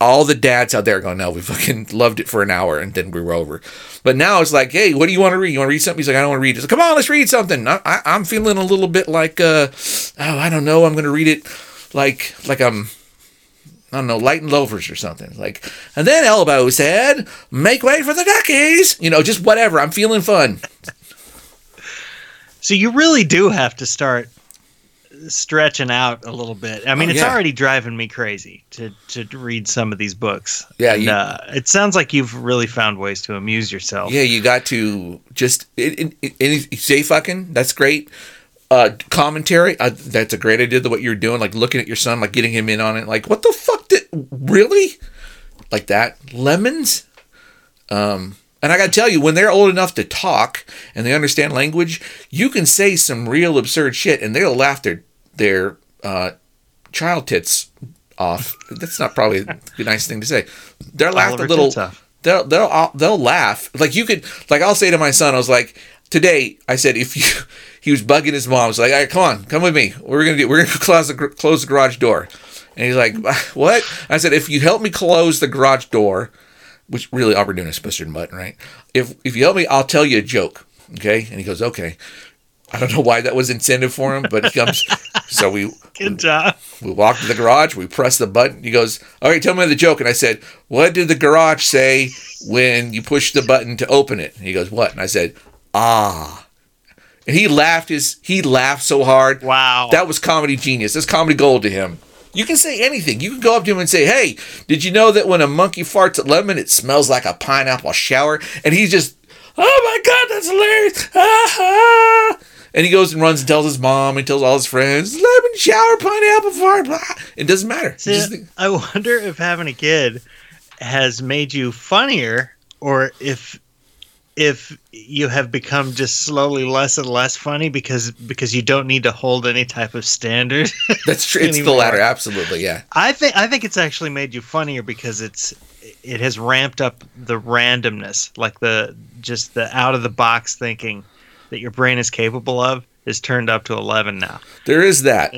Speaker 1: all the dads out there go, no, we fucking loved it for an hour and then we were over. But now it's like, hey, what do you want to read? You want to read something? He's like, I don't want to read. It's like, come on, let's read something. I, I'm feeling a little bit like, uh, oh, I don't know. I'm gonna read it like like I'm I don't know, light and loafers or something. Like, and then Elbow said, "Make way for the duckies." You know, just whatever. I'm feeling fun.
Speaker 2: So you really do have to start stretching out a little bit. I mean,
Speaker 1: Oh,
Speaker 2: it's
Speaker 1: yeah.
Speaker 2: already driving me crazy to to read some of these books.
Speaker 1: Yeah,
Speaker 2: and,
Speaker 1: you-
Speaker 2: uh, it sounds like you've really found ways to amuse yourself.
Speaker 1: Yeah, you got to just it, it, it, say fucking. That's great. Uh, commentary. Uh, that's a great idea. The what you're doing, like looking at your son, like getting him in on it. Like, what the really? Like that. Lemons. Um, and I got to tell you, when they're old enough to talk and they understand language, you can say some real absurd shit, and they'll laugh their their uh, child tits off. That's not probably a nice thing to say. They'll laugh a little. They'll they'll they'll laugh. Like you could like I'll say to my son, I was like, today I said if you he was bugging his mom. I was like, all right, come on, come with me. We're gonna do? We're gonna close the close the garage door. And he's like, what? I said, if you help me close the garage door, which really all we're doing is the button, right? If if you help me, I'll tell you a joke. Okay? And he goes, okay. I don't know why that was intended for him, but he comes. so we
Speaker 2: Good job.
Speaker 1: we walk to the garage. We press the button. He goes, "All right, tell me the joke." And I said, "What did the garage say when you push the button to open it?" And he goes, "What?" And I said, "Ah." And he laughed his he laughed so hard.
Speaker 2: Wow.
Speaker 1: That was comedy genius. That's comedy gold to him. You can say anything. You can go up to him and say, "Hey, did you know that when a monkey farts at lemon, it smells like a pineapple shower?" And he's just, "Oh my god, that's hilarious!" Ah, ah. And he goes and runs and tells his mom and tells all his friends, "Lemon shower, pineapple fart." Blah. It doesn't matter.
Speaker 2: See,
Speaker 1: Just-
Speaker 2: I wonder if having a kid has made you funnier, or if if you have become just slowly less and less funny because because you don't need to hold any type of standard.
Speaker 1: that's true. It's the latter. Absolutely. Yeah.
Speaker 2: I think I think it's actually made you funnier because it's it has ramped up the randomness, like the just the out of the box thinking that your brain is capable of is turned up to eleven now.
Speaker 1: There is that,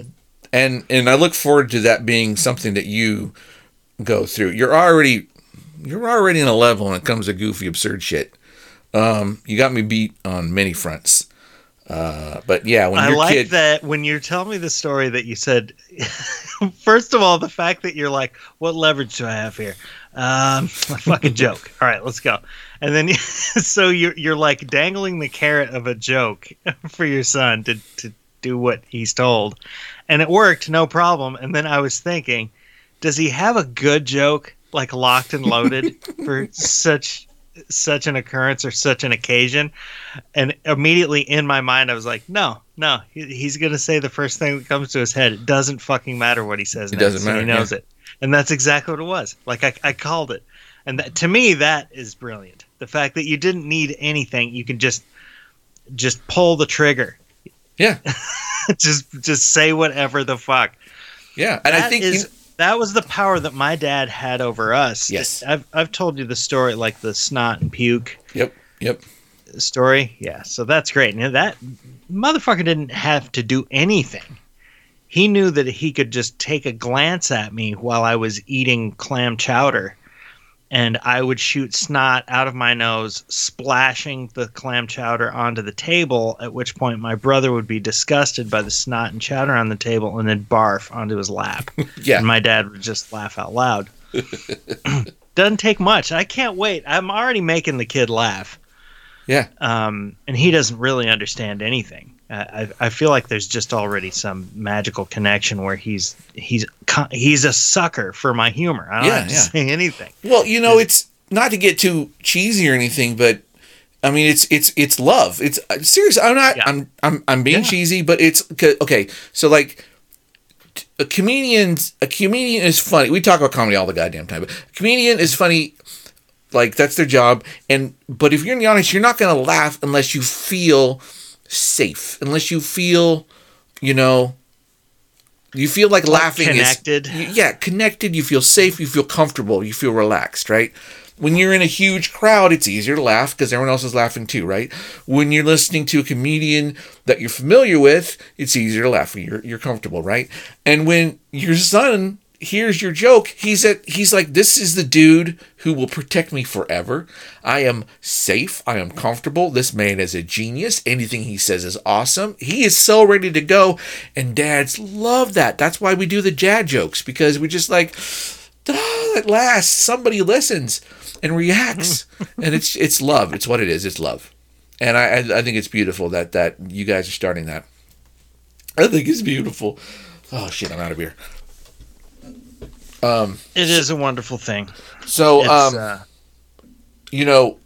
Speaker 1: and and I look forward to that being something that you go through. You're already you're already in a level when it comes to goofy, absurd shit. Um, you got me beat on many fronts. Uh, but yeah, when
Speaker 2: I like
Speaker 1: kid,
Speaker 2: that when you're telling me the story that you said. first of all, the fact that you're like, "What leverage do I have here?" Um, fucking joke. All right, let's go. And then, so you're you're like dangling the carrot of a joke for your son to to do what he's told, and it worked, no problem. And then I was thinking, does he have a good joke like locked and loaded for such such an occurrence or such an occasion? And immediately in my mind, I was like, no, no, he, he's gonna say the first thing that comes to his head. It doesn't fucking matter what he says.
Speaker 1: It
Speaker 2: next,
Speaker 1: doesn't matter,
Speaker 2: He knows
Speaker 1: yeah.
Speaker 2: it, and that's exactly what it was. Like I, I called it, and that, to me, that is brilliant. The fact that you didn't need anything, you can just just pull the trigger.
Speaker 1: yeah,
Speaker 2: just just say whatever the fuck.
Speaker 1: yeah, and I think
Speaker 2: is-
Speaker 1: you-
Speaker 2: that was the power that my dad had over us.
Speaker 1: Yes.
Speaker 2: I've I've told you the story, like the snot and puke
Speaker 1: yep, yep,
Speaker 2: story. Yeah, so that's great. And that motherfucker didn't have to do anything. He knew that he could just take a glance at me while I was eating clam chowder, and I would shoot snot out of my nose, splashing the clam chowder onto the table. At which point, my brother would be disgusted by the snot and chowder on the table, and then barf onto his lap.
Speaker 1: yeah.
Speaker 2: And my dad would just laugh out loud. Doesn't take much. I can't wait. I'm already making the kid laugh
Speaker 1: Yeah,
Speaker 2: um, and he doesn't really understand anything. I, I feel like there's just already some magical connection where he's he's he's a sucker for my humor. I don't
Speaker 1: Yeah,
Speaker 2: have to
Speaker 1: yeah.
Speaker 2: say anything.
Speaker 1: Well, you know, it's not to get too cheesy or anything, but I mean, it's it's it's love. It's uh, seriously. I'm not.
Speaker 2: Yeah.
Speaker 1: I'm I'm I'm being cheesy, but it's okay. So like. A comedian, a comedian is funny. We talk about comedy all the goddamn time, but a comedian is funny, like that's their job. And but if you're in the audience, you're not gonna laugh unless you feel safe, unless you feel, you know, you feel like laughing
Speaker 2: connected.
Speaker 1: is yeah connected you feel safe you feel comfortable you feel relaxed right? When you're in a huge crowd it's easier to laugh because everyone else is laughing too right? When you're listening to a comedian that you're familiar with it's easier to laugh when you're, you're comfortable right? And when your son hears your joke. He's at he's like this is the dude who will protect me forever. I am safe. I am comfortable. This man is a genius. Anything he says is awesome. He is so ready to go. And dads love that. That's why we do the dad jokes because we're just like oh, at last somebody listens and reacts. And it's it's love. It's what it is. It's love. And I, I i think it's beautiful that that you guys are starting that. I think it's beautiful. Oh shit. I'm out of beer
Speaker 2: It is a wonderful thing.
Speaker 1: so um
Speaker 2: uh,
Speaker 1: you know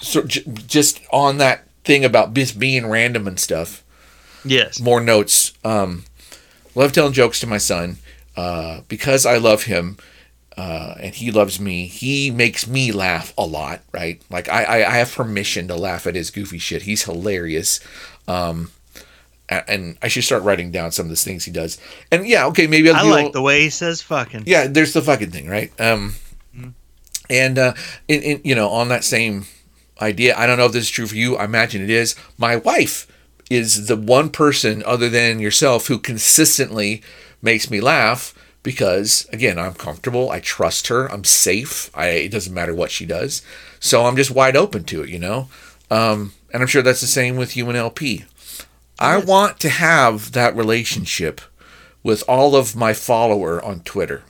Speaker 1: so j- just on that thing about just being random and stuff
Speaker 2: yes.
Speaker 1: more notes. Um, love telling jokes to my son uh, because I love him uh, and he loves me. He makes me laugh a lot, right? Like I, I, I have permission to laugh at his goofy shit. He's hilarious. Um, and I should start writing down some of the things he does. And yeah, okay, maybe I'll
Speaker 2: I like the way he says "fucking."
Speaker 1: yeah, there's the fucking thing, right? Um, and uh, in, in you know on that same idea, I don't know if this is true for you. I imagine it is. My wife is the one person other than yourself who consistently makes me laugh because again I'm comfortable. I trust her. I'm safe. I it doesn't matter what she does, so I'm just wide open to it. You know, um, and I'm sure that's the same with you and LP. I want to have that relationship with all of my follower on Twitter.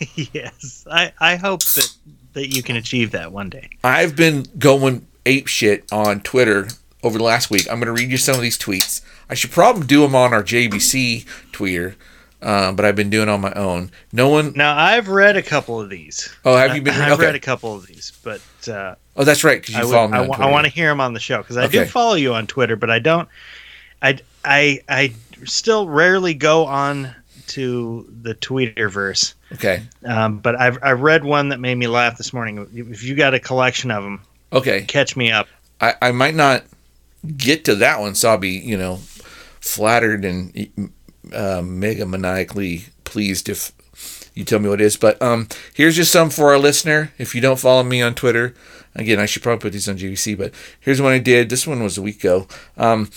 Speaker 2: yes. I I hope that that you can achieve that one day.
Speaker 1: I've been going ape shit on Twitter over the last week. I'm going to read you some of these tweets. I should probably do them on our JBC tweeter, uh, but I've been doing it on my own. No one.
Speaker 2: Now I've read a couple of these.
Speaker 1: Oh, have you been?
Speaker 2: I've
Speaker 1: okay.
Speaker 2: read a couple of these, but uh,
Speaker 1: oh, that's right. Because you
Speaker 2: I, would-
Speaker 1: me
Speaker 2: I,
Speaker 1: on
Speaker 2: wa- want to hear him on the show because I do follow you on Twitter, but I don't. I I I still rarely go on to the Twitterverse.
Speaker 1: Okay.
Speaker 2: Um, but I've I read one that made me laugh this morning. If you got a collection of them,
Speaker 1: Okay.
Speaker 2: catch me up.
Speaker 1: I, I might not get to that one, so I'll be, you know, flattered and uh, mega maniacally pleased if you tell me what it is. But um, here's just some for our listener. If you don't follow me on Twitter, again, I should probably put these on JBC, but here's one I did. This one was a week ago. Um,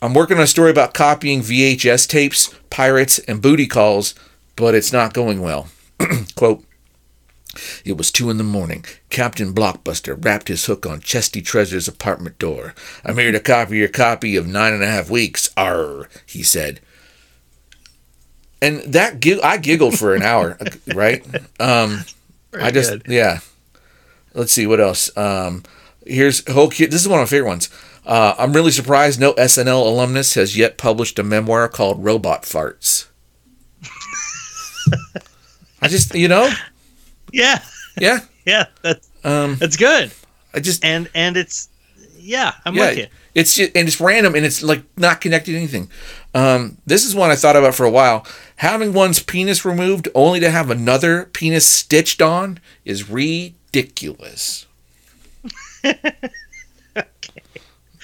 Speaker 1: I'm working on a story about copying VHS tapes, pirates, and booty calls, but it's not going well. Quote, It was two in the morning. Captain Blockbuster wrapped his hook on Chesty Treasure's apartment door. I'm here to copy your copy of Nine and a Half Weeks. Arr, he said. And that gig- I giggled for an hour, right? Um, I just
Speaker 2: good.
Speaker 1: yeah. Let's see what else. Um, here's whole kid. This is one of my favorite ones. Uh, I'm really surprised no SNL alumnus has yet published a memoir called Robot Farts. I just you know
Speaker 2: Yeah,
Speaker 1: yeah
Speaker 2: yeah, that's
Speaker 1: um
Speaker 2: that's good,
Speaker 1: I just
Speaker 2: and and it's yeah, I'm
Speaker 1: yeah
Speaker 2: with you.
Speaker 1: It's just, and it's random and it's like not connected to anything. Um, this is one I thought about for a while. Having one's penis removed only to have another penis stitched on is ridiculous.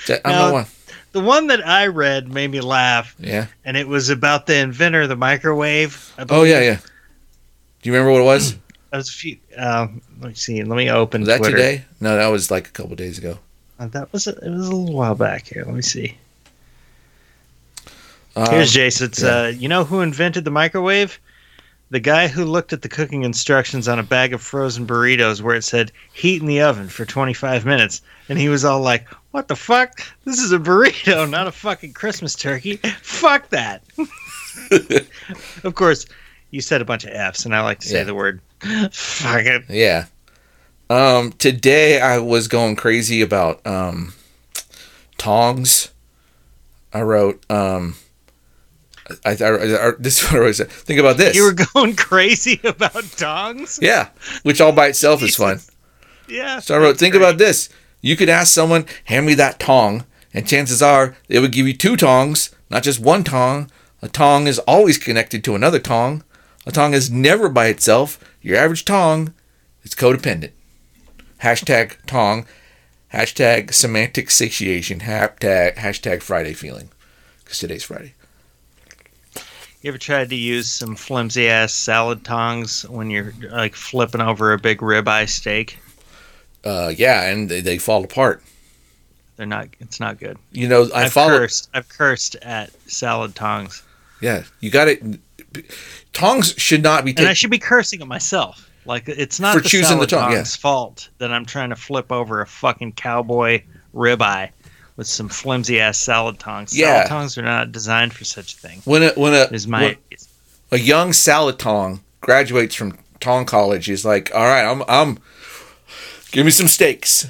Speaker 1: That- I'm
Speaker 2: Now-
Speaker 1: one.
Speaker 2: The one that I read made me laugh,
Speaker 1: Yeah.
Speaker 2: and it was about the inventor of the microwave.
Speaker 1: Oh yeah, yeah. Do you remember what it was?
Speaker 2: That was a few. Um, let me see. Let me open
Speaker 1: Was that
Speaker 2: Twitter.
Speaker 1: today? No, that was like a couple days ago.
Speaker 2: Uh, that was a, it was a little while back here. Let me see.
Speaker 1: Um,
Speaker 2: Here's Jason. It's,
Speaker 1: yeah.
Speaker 2: uh, you know who invented the microwave? The guy who looked at the cooking instructions on a bag of frozen burritos where it said heat in the oven for 25 minutes. And he was all like, what the fuck? This is a burrito, not a fucking Christmas turkey. Fuck that. of course, you said a bunch of F's, and I like to say
Speaker 1: Yeah.
Speaker 2: the word fuck it.
Speaker 1: Yeah. Um, today I was going crazy about um, tongs. I wrote. Um, I, I, I, this is what I wrote. Think about this.
Speaker 2: You were going crazy about tongs?
Speaker 1: yeah, which all by itself is fun.
Speaker 2: Yeah.
Speaker 1: So I wrote, think
Speaker 2: great.
Speaker 1: about this. You could ask someone, hand me that tong, and chances are they would give you two tongs, not just one tong. A tong is always connected to another tong. A tong is never by itself. Your average tong is codependent. Hashtag tong. Hashtag semantic satiation. Hashtag, hashtag Friday feeling. Because today's Friday.
Speaker 2: You ever tried to use some flimsy ass salad tongs when you're like flipping over a big ribeye steak?
Speaker 1: Uh, yeah, and they, they fall apart.
Speaker 2: They're not. It's not good.
Speaker 1: You know, I
Speaker 2: have
Speaker 1: follow.
Speaker 2: cursed. I've cursed at salad tongs,
Speaker 1: Yeah, you got it. Tongs should not be
Speaker 2: and I should be cursing at myself. Like it's not
Speaker 1: For
Speaker 2: the
Speaker 1: choosing the
Speaker 2: salad
Speaker 1: yeah.
Speaker 2: fault that I'm trying to flip over a fucking cowboy ribeye with some flimsy ass salad tongs.
Speaker 1: Yeah.
Speaker 2: Salad tongs are not designed for such a thing.
Speaker 1: When a when a
Speaker 2: Is my
Speaker 1: a young salad tong graduates from tong college, he's like, "All right, I'm I'm give me some steaks."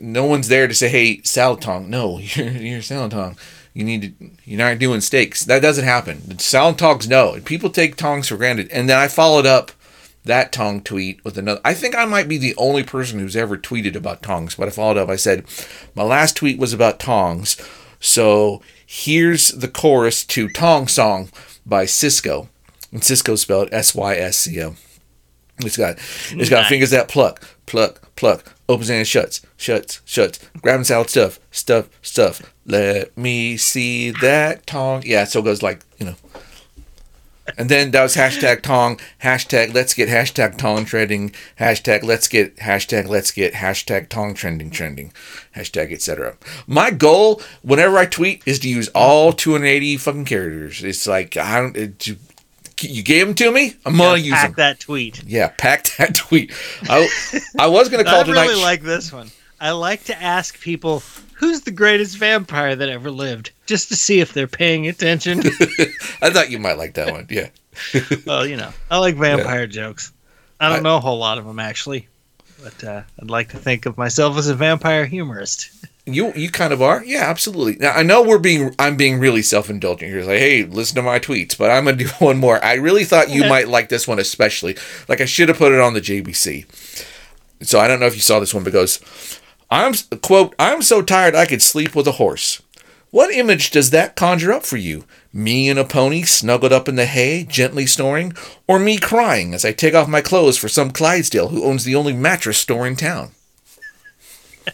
Speaker 1: No one's there to say, "Hey, salad tong." No, you're you're salad tong. You need to. You're not doing steaks. That doesn't happen. Salad tongs, no. People take tongs for granted. And then I followed up that tong tweet with another. I think I might be the only person who's ever tweeted about tongs. But I followed up. I said, my last tweet was about tongs. So here's the chorus to Tong Song by Sysco. And Sysco spelled S Y S C O. It's got it's got
Speaker 2: Nice.
Speaker 1: fingers that pluck, pluck, pluck, opens and shuts, shuts, shuts, grabbing salad stuff, stuff, stuff. Let me see that tong. Yeah, so it goes like, you know. And then that was hashtag tong, hashtag let's get hashtag tong trending, hashtag let's get hashtag let's get hashtag tong trending trending, hashtag etc. My goal whenever I tweet is to use all 280 fucking characters. It's like I don't. It, you, you gave them to me. I'm gonna
Speaker 2: Gotta
Speaker 1: use
Speaker 2: pack
Speaker 1: them.
Speaker 2: that tweet.
Speaker 1: Yeah, pack that tweet. I, I was gonna call
Speaker 2: I
Speaker 1: tonight.
Speaker 2: I really like this one. I like to ask people who's the greatest vampire that ever lived, just to see if they're paying attention.
Speaker 1: I thought you might like that one. Yeah.
Speaker 2: well, you know, I like vampire jokes. I don't
Speaker 1: I-
Speaker 2: know a whole lot of them actually, but uh, I'd like to think of myself as a vampire humorist.
Speaker 1: You you kind of are. Yeah, absolutely. Now I know we're being I'm being really self indulgent here. It's like, hey, listen to my tweets, but I'm gonna do one more. I really thought you might like this one especially. Like I should have put it on the JBC. So I don't know if you saw this one because I'm quote I'm so tired I could sleep with a horse. What image does that conjure up for you? Me and a pony snuggled up in the hay, gently snoring, or me crying as I take off my clothes for some Clydesdale who owns the only mattress store in town?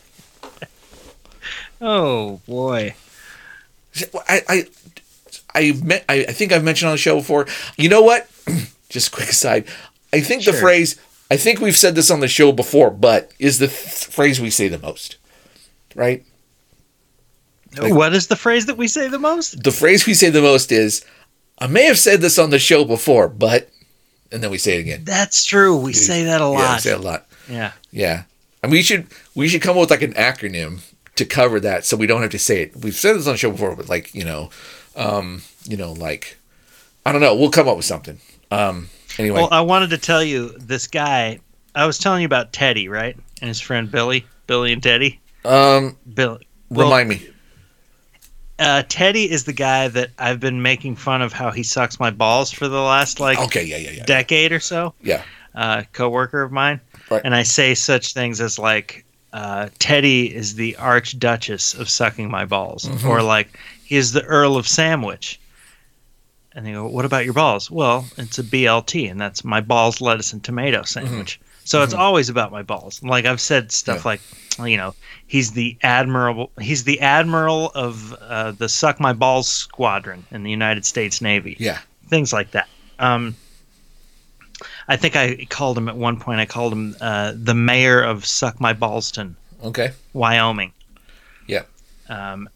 Speaker 2: Oh boy,
Speaker 1: I I I, met, I I think I've mentioned on the show before. You know what? Just a quick aside. I think the phrase I think we've said this on the show before, but is the th- phrase we say the most. Right? Like-
Speaker 2: what is the phrase that we say the most?
Speaker 1: The phrase we say the most is I may have said this on the show before, but and then we say it again.
Speaker 2: That's true. We say that a
Speaker 1: Yeah, we
Speaker 2: lot.
Speaker 1: say it a lot.
Speaker 2: Yeah.
Speaker 1: Yeah. And we should we should come up with like an acronym to cover that so we don't have to say it. We've said this on the show before, but like, you know, um, you know, like I don't know, we'll come up with something. Um anyway.
Speaker 2: Well, I wanted to tell you this guy. I was telling you about Teddy, right? And his friend Billy, Billy and Teddy.
Speaker 1: um
Speaker 2: Billy. Well,
Speaker 1: remind me.
Speaker 2: uh, Teddy is the guy that I've been making fun of how he sucks my balls for the last like
Speaker 1: Okay, yeah, yeah, yeah.
Speaker 2: decade or so.
Speaker 1: Yeah.
Speaker 2: Uh, coworker of mine,
Speaker 1: Right.
Speaker 2: and I say such things as like, uh, "Teddy is the Archduchess of sucking my balls,"
Speaker 1: Mm-hmm.
Speaker 2: or like, "He is the Earl of Sandwich." And they go, "What about your balls?" Well, it's a BLT, and that's my balls, lettuce, and tomato sandwich. So it's always about my balls. Like I've said stuff
Speaker 1: Mm-hmm. Yeah.
Speaker 2: like, you know, he's the admiral. He's the admiral of uh, the suck my balls squadron in the United States Navy.
Speaker 1: Yeah.
Speaker 2: Things like that. Um, I think I called him at one point. I called him uh, the mayor of Suck My Ballston,
Speaker 1: Okay.
Speaker 2: Wyoming.
Speaker 1: Yeah.
Speaker 2: Um,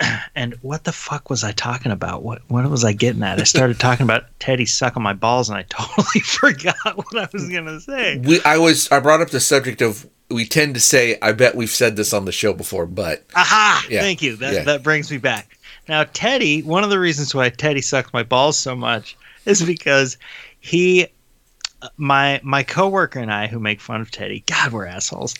Speaker 2: and what the fuck was I talking about? What what was I getting at? I started talking about Teddy sucking my balls, and I totally forgot what I was gonna say.
Speaker 1: We I was I brought up the subject of we tend to say I bet we've said this on the show before, but
Speaker 2: Aha!
Speaker 1: Yeah.
Speaker 2: Thank you. That
Speaker 1: Yeah.
Speaker 2: that brings me back. Now, Teddy. One of the reasons why Teddy sucks my balls so much is because he, my my coworker and I, who make fun of Teddy. God, we're assholes.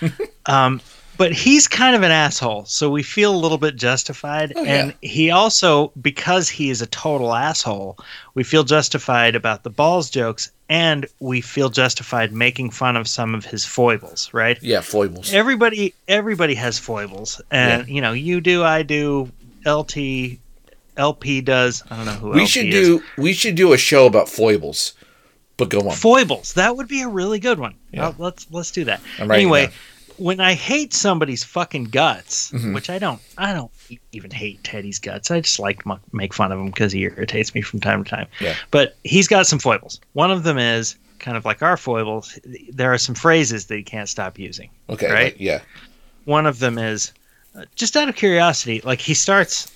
Speaker 2: um, but he's kind of an asshole, so we feel a little bit justified.
Speaker 1: Oh,
Speaker 2: and he also, because he is a total asshole, we feel justified about the balls jokes, and we feel justified making fun of some of his foibles. Right?
Speaker 1: yeah, foibles.
Speaker 2: everybody everybody has foibles and you know you do i do lt lp does i don't know who else.
Speaker 1: We
Speaker 2: LP
Speaker 1: should
Speaker 2: is.
Speaker 1: do we should do a show about foibles. But go on.
Speaker 2: foibles that would be a really good one
Speaker 1: Yeah.
Speaker 2: Uh, let's let's do that anyway. When i hate somebody's fucking guts
Speaker 1: Mhm.
Speaker 2: which i don't i don't even hate teddy's guts i just like to make fun of him because he irritates me from time to time
Speaker 1: Yeah.
Speaker 2: but he's got some foibles one of them is kind of like our foibles there are some phrases that he can't stop using
Speaker 1: Okay.
Speaker 2: right?
Speaker 1: Yeah.
Speaker 2: one of them is uh, just out of curiosity like he starts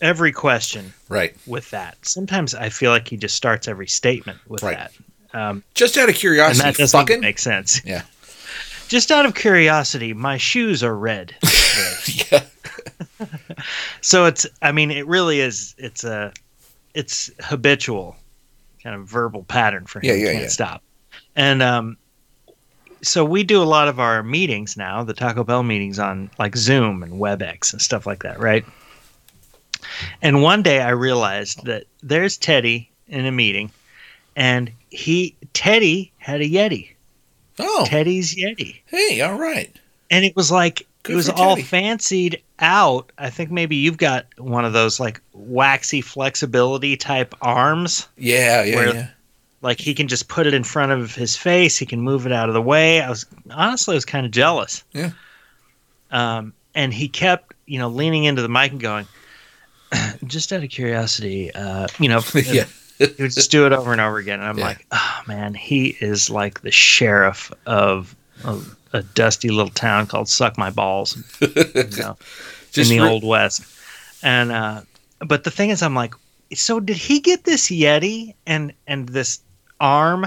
Speaker 2: every question
Speaker 1: Right.
Speaker 2: with that sometimes i feel like he just starts every statement with
Speaker 1: Right.
Speaker 2: that um,
Speaker 1: Just out of
Speaker 2: and
Speaker 1: curiosity,
Speaker 2: that doesn't
Speaker 1: fucking
Speaker 2: make sense
Speaker 1: Yeah.
Speaker 2: Just out of curiosity my shoes are red
Speaker 1: yeah.
Speaker 2: so it's i mean it really is it's a it's habitual kind of verbal pattern for him.
Speaker 1: Yeah, yeah,
Speaker 2: can't
Speaker 1: yeah.
Speaker 2: stop. And um so we do a lot of our meetings now the taco bell meetings on like zoom and webex and stuff like that right? And one day i realized that there's teddy in a meeting and he teddy had a yeti
Speaker 1: Oh,
Speaker 2: teddy's yeti
Speaker 1: hey, all right.
Speaker 2: and it was like
Speaker 1: Good
Speaker 2: it was all fancied out. I think maybe you've got one of those like waxy flexibility type arms.
Speaker 1: Yeah, yeah,
Speaker 2: Where-
Speaker 1: yeah.
Speaker 2: Like he can just put it in front of his face. He can move it out of the way. I was honestly I was kind of jealous.
Speaker 1: Yeah.
Speaker 2: Um, and he kept you know leaning into the mic and going, just out of curiosity, uh, you know,
Speaker 1: yeah.
Speaker 2: He would just do it over and over again. And I'm
Speaker 1: Yeah.
Speaker 2: like, oh man, he is like the sheriff of, of a dusty little town called Suck My Balls, you know,
Speaker 1: Just
Speaker 2: in the
Speaker 1: re-
Speaker 2: old west. And uh, but the thing is, I'm like, so did he get this Yeti and and this arm,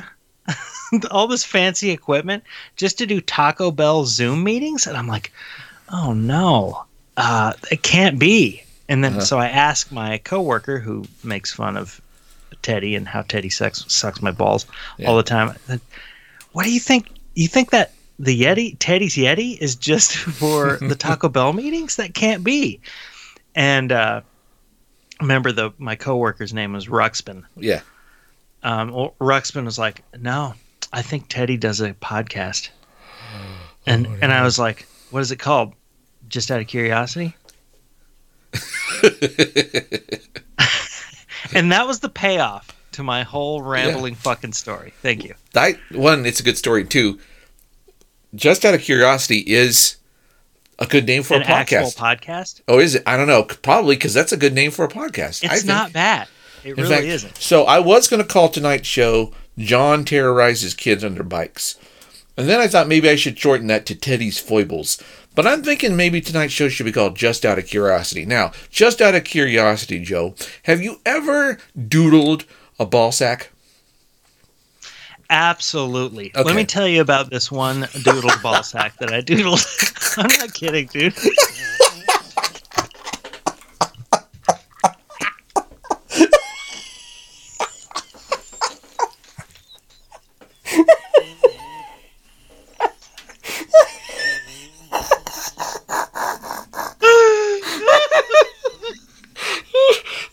Speaker 2: all this fancy equipment just to do Taco Bell Zoom meetings? And I'm like, oh no, uh, it can't be. And then
Speaker 1: Uh-huh.
Speaker 2: so I asked my coworker who makes fun of Teddy and how Teddy sucks sucks my balls
Speaker 1: Yeah.
Speaker 2: all the time. What do you think? You think that the Yeti, Teddy's Yeti, is just for the Taco Bell meetings? That can't be. And uh, remember, the my coworker's name was Ruxpin.
Speaker 1: Yeah.
Speaker 2: Um, Ruxpin was like, "No, I think Teddy does a podcast," and
Speaker 1: Oh,
Speaker 2: and I was like, "What is it called?" Just out of curiosity. and that was the payoff to my whole rambling fucking story. Thank you.
Speaker 1: That one, it's a good story too. Just out of curiosity, is a good name for
Speaker 2: An
Speaker 1: a podcast.
Speaker 2: podcast.
Speaker 1: oh, is it? I don't know. Probably because that's a good name for a podcast. I
Speaker 2: It's not bad. It
Speaker 1: In
Speaker 2: really
Speaker 1: fact,
Speaker 2: isn't.
Speaker 1: So I was going to call tonight's show "John terrorizes kids under bikes," and then I thought maybe I should shorten that to Teddy's foibles. But I'm thinking maybe tonight's show should be called "Just Out of Curiosity." Now, just out of curiosity, Joe, have you ever doodled a ball sack?
Speaker 2: Absolutely. Let me tell you about this one doodled ball sack that I doodled. I'm not kidding, dude.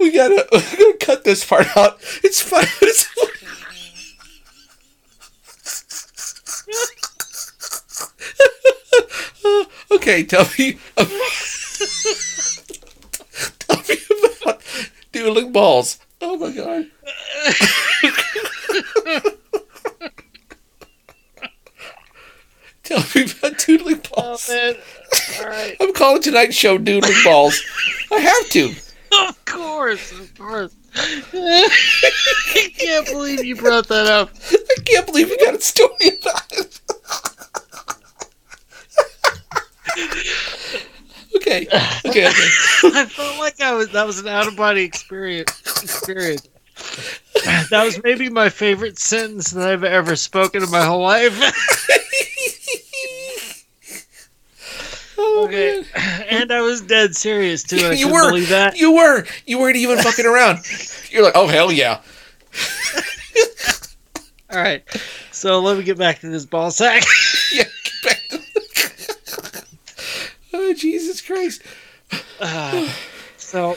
Speaker 1: We gotta, we gotta cut this part out. It's fine. It's okay, tell me. tell me about doodling balls. Oh my god. tell me about doodling oh, balls.
Speaker 2: man. All right.
Speaker 1: I'm calling tonight's show Doodling Balls. I have to.
Speaker 2: Of course, of course. I can't believe you brought that up.
Speaker 1: I can't believe you got a story about it. okay, okay, okay.
Speaker 2: I felt like I was that was an out of body experience. Experience. That was maybe my favorite sentence that I've ever spoken in my whole life.
Speaker 1: Oh,
Speaker 2: okay,
Speaker 1: man.
Speaker 2: and I was dead serious too. I
Speaker 1: you were,
Speaker 2: believe that.
Speaker 1: you were, you weren't even fucking around. You're like, oh hell yeah.
Speaker 2: All right, so let me get back to this ball sack.
Speaker 1: Yeah. get back to- oh Jesus Christ.
Speaker 2: Uh, so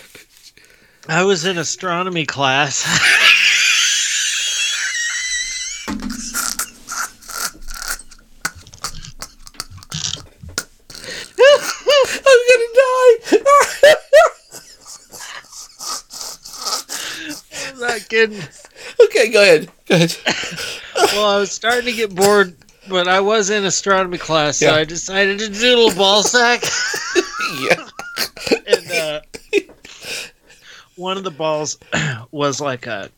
Speaker 2: I was in astronomy class.
Speaker 1: I'm gonna die.
Speaker 2: I'm not kidding.
Speaker 1: okay, go ahead. Go ahead.
Speaker 2: Well, I was starting to get bored, but I was in astronomy class, so
Speaker 1: Yeah.
Speaker 2: I decided to doodle a ball sack.
Speaker 1: yeah.
Speaker 2: and uh, one of the balls was like a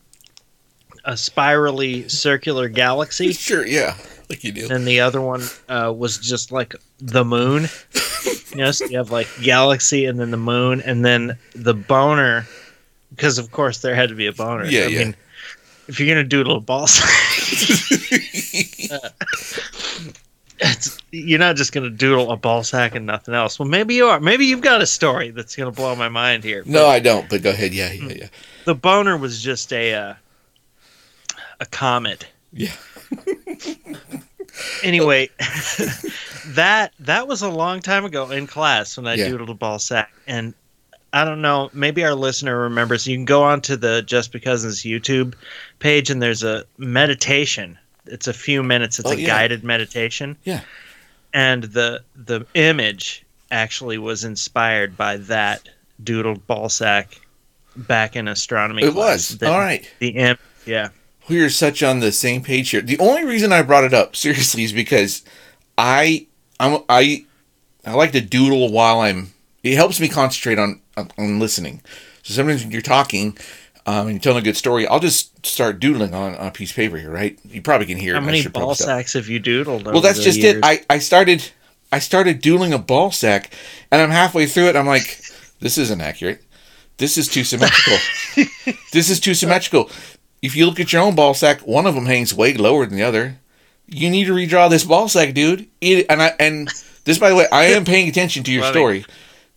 Speaker 2: a spirally circular galaxy,
Speaker 1: Sure, yeah. Like you do.
Speaker 2: and the other one uh, was just like the moon. you know, so you have like galaxy, and then the moon, and then the boner, because of course there had to be a boner.
Speaker 1: Yeah,
Speaker 2: I
Speaker 1: yeah.
Speaker 2: mean, if you're gonna doodle a ball sack. It's, you're not just going to doodle a ball sack and nothing else. Well, maybe you are. Maybe you've got a story that's going to blow my mind here.
Speaker 1: no, I don't, but go ahead. Yeah, yeah, yeah.
Speaker 2: the boner was just a uh, a comet.
Speaker 1: Yeah.
Speaker 2: Anyway, that that was a long time ago in class when I
Speaker 1: Yeah.
Speaker 2: doodled a ball sack, and I don't know. Maybe our listener remembers. You can go onto the Just Because's YouTube page, and there's a meditation. It's a few minutes. It's
Speaker 1: Oh,
Speaker 2: a
Speaker 1: yeah.
Speaker 2: guided meditation.
Speaker 1: Yeah.
Speaker 2: and the the image actually was inspired by that doodled ball sack back in astronomy.
Speaker 1: It
Speaker 2: class.
Speaker 1: was.
Speaker 2: The-
Speaker 1: All right.
Speaker 2: The imp, yeah.
Speaker 1: we are such on the same page here. The only reason I brought it up seriously is because I I'm I I like to doodle while I'm. It helps me concentrate on on listening. So sometimes when you're talking um, and you're telling a good story, I'll just start doodling on, on a piece of paper here. Right? You probably can hear
Speaker 2: How many ball sacks have you doodled?
Speaker 1: Well, that's just it. I, I started I started doodling a ball sack, and I'm halfway through it. I'm like, this isn't accurate. This is too symmetrical. this is too symmetrical. If you look at your own ball sack, one of them hangs way lower than the other. You need to redraw this ball sack, dude. It, and I and this, by the way, I am paying attention to your story.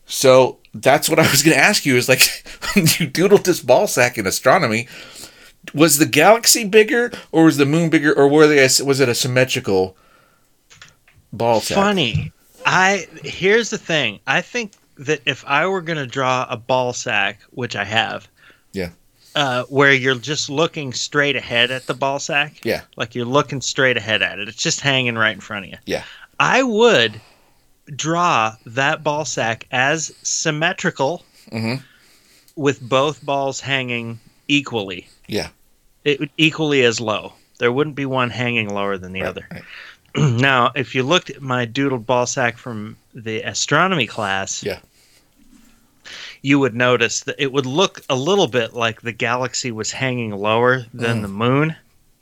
Speaker 1: So that's what I was going to ask you. Is like you doodled this ball sack in astronomy, was the galaxy bigger, or was the moon bigger, or were they? a- Was it a symmetrical ball sack?
Speaker 2: Funny. I here's the thing. I think that if I were going to draw a ball sack, which I have,
Speaker 1: Yeah.
Speaker 2: uh, where you're just looking straight ahead at the ball sack,
Speaker 1: Yeah.
Speaker 2: like you're looking straight ahead at it. It's just hanging right in front of you.
Speaker 1: Yeah.
Speaker 2: I would draw that ball sack as symmetrical
Speaker 1: Mhm.
Speaker 2: with both balls hanging equally.
Speaker 1: Yeah.
Speaker 2: It equally as low. There wouldn't be one hanging lower than the
Speaker 1: Right,
Speaker 2: other.
Speaker 1: right.
Speaker 2: now, if you looked at my doodled ball sack from the astronomy class,
Speaker 1: Yeah.
Speaker 2: you would notice that it would look a little bit like the galaxy was hanging lower than
Speaker 1: Mm.
Speaker 2: the moon,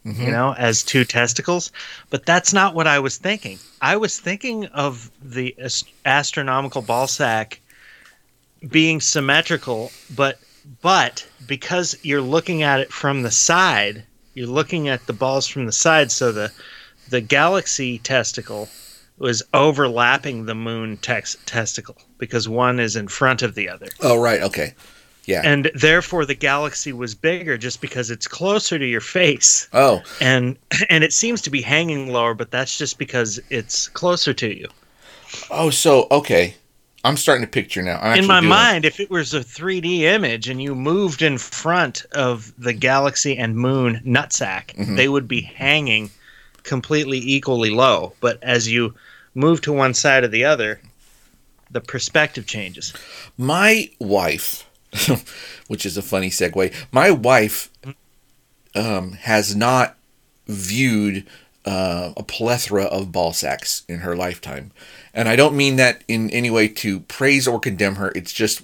Speaker 1: Mhm.
Speaker 2: you know, as two testicles. But that's not what I was thinking. I was thinking of the ast- astronomical ball sack being symmetrical, but but because you're looking at it from the side, you're looking at the balls from the side, so the the galaxy testicle was overlapping the moon tex- testicle because one is in front of the other.
Speaker 1: Oh, right. Okay. Yeah.
Speaker 2: And therefore the galaxy was bigger just because it's closer to your face.
Speaker 1: oh,
Speaker 2: And and it seems to be hanging lower, but that's just because it's closer to you.
Speaker 1: oh, so okay. I'm starting to picture now. I'm
Speaker 2: in my
Speaker 1: doing-
Speaker 2: mind, if it was a 3D image and you moved in front of the galaxy and moon nutsack,
Speaker 1: Mm-hmm.
Speaker 2: they would be hanging completely equally low. But as you move to one side or the other, the perspective changes.
Speaker 1: my wife, which is a funny segue, my wife um, has not viewed uh, a plethora of ball sacks in her lifetime. And I don't mean that in any way to praise or condemn her. It's just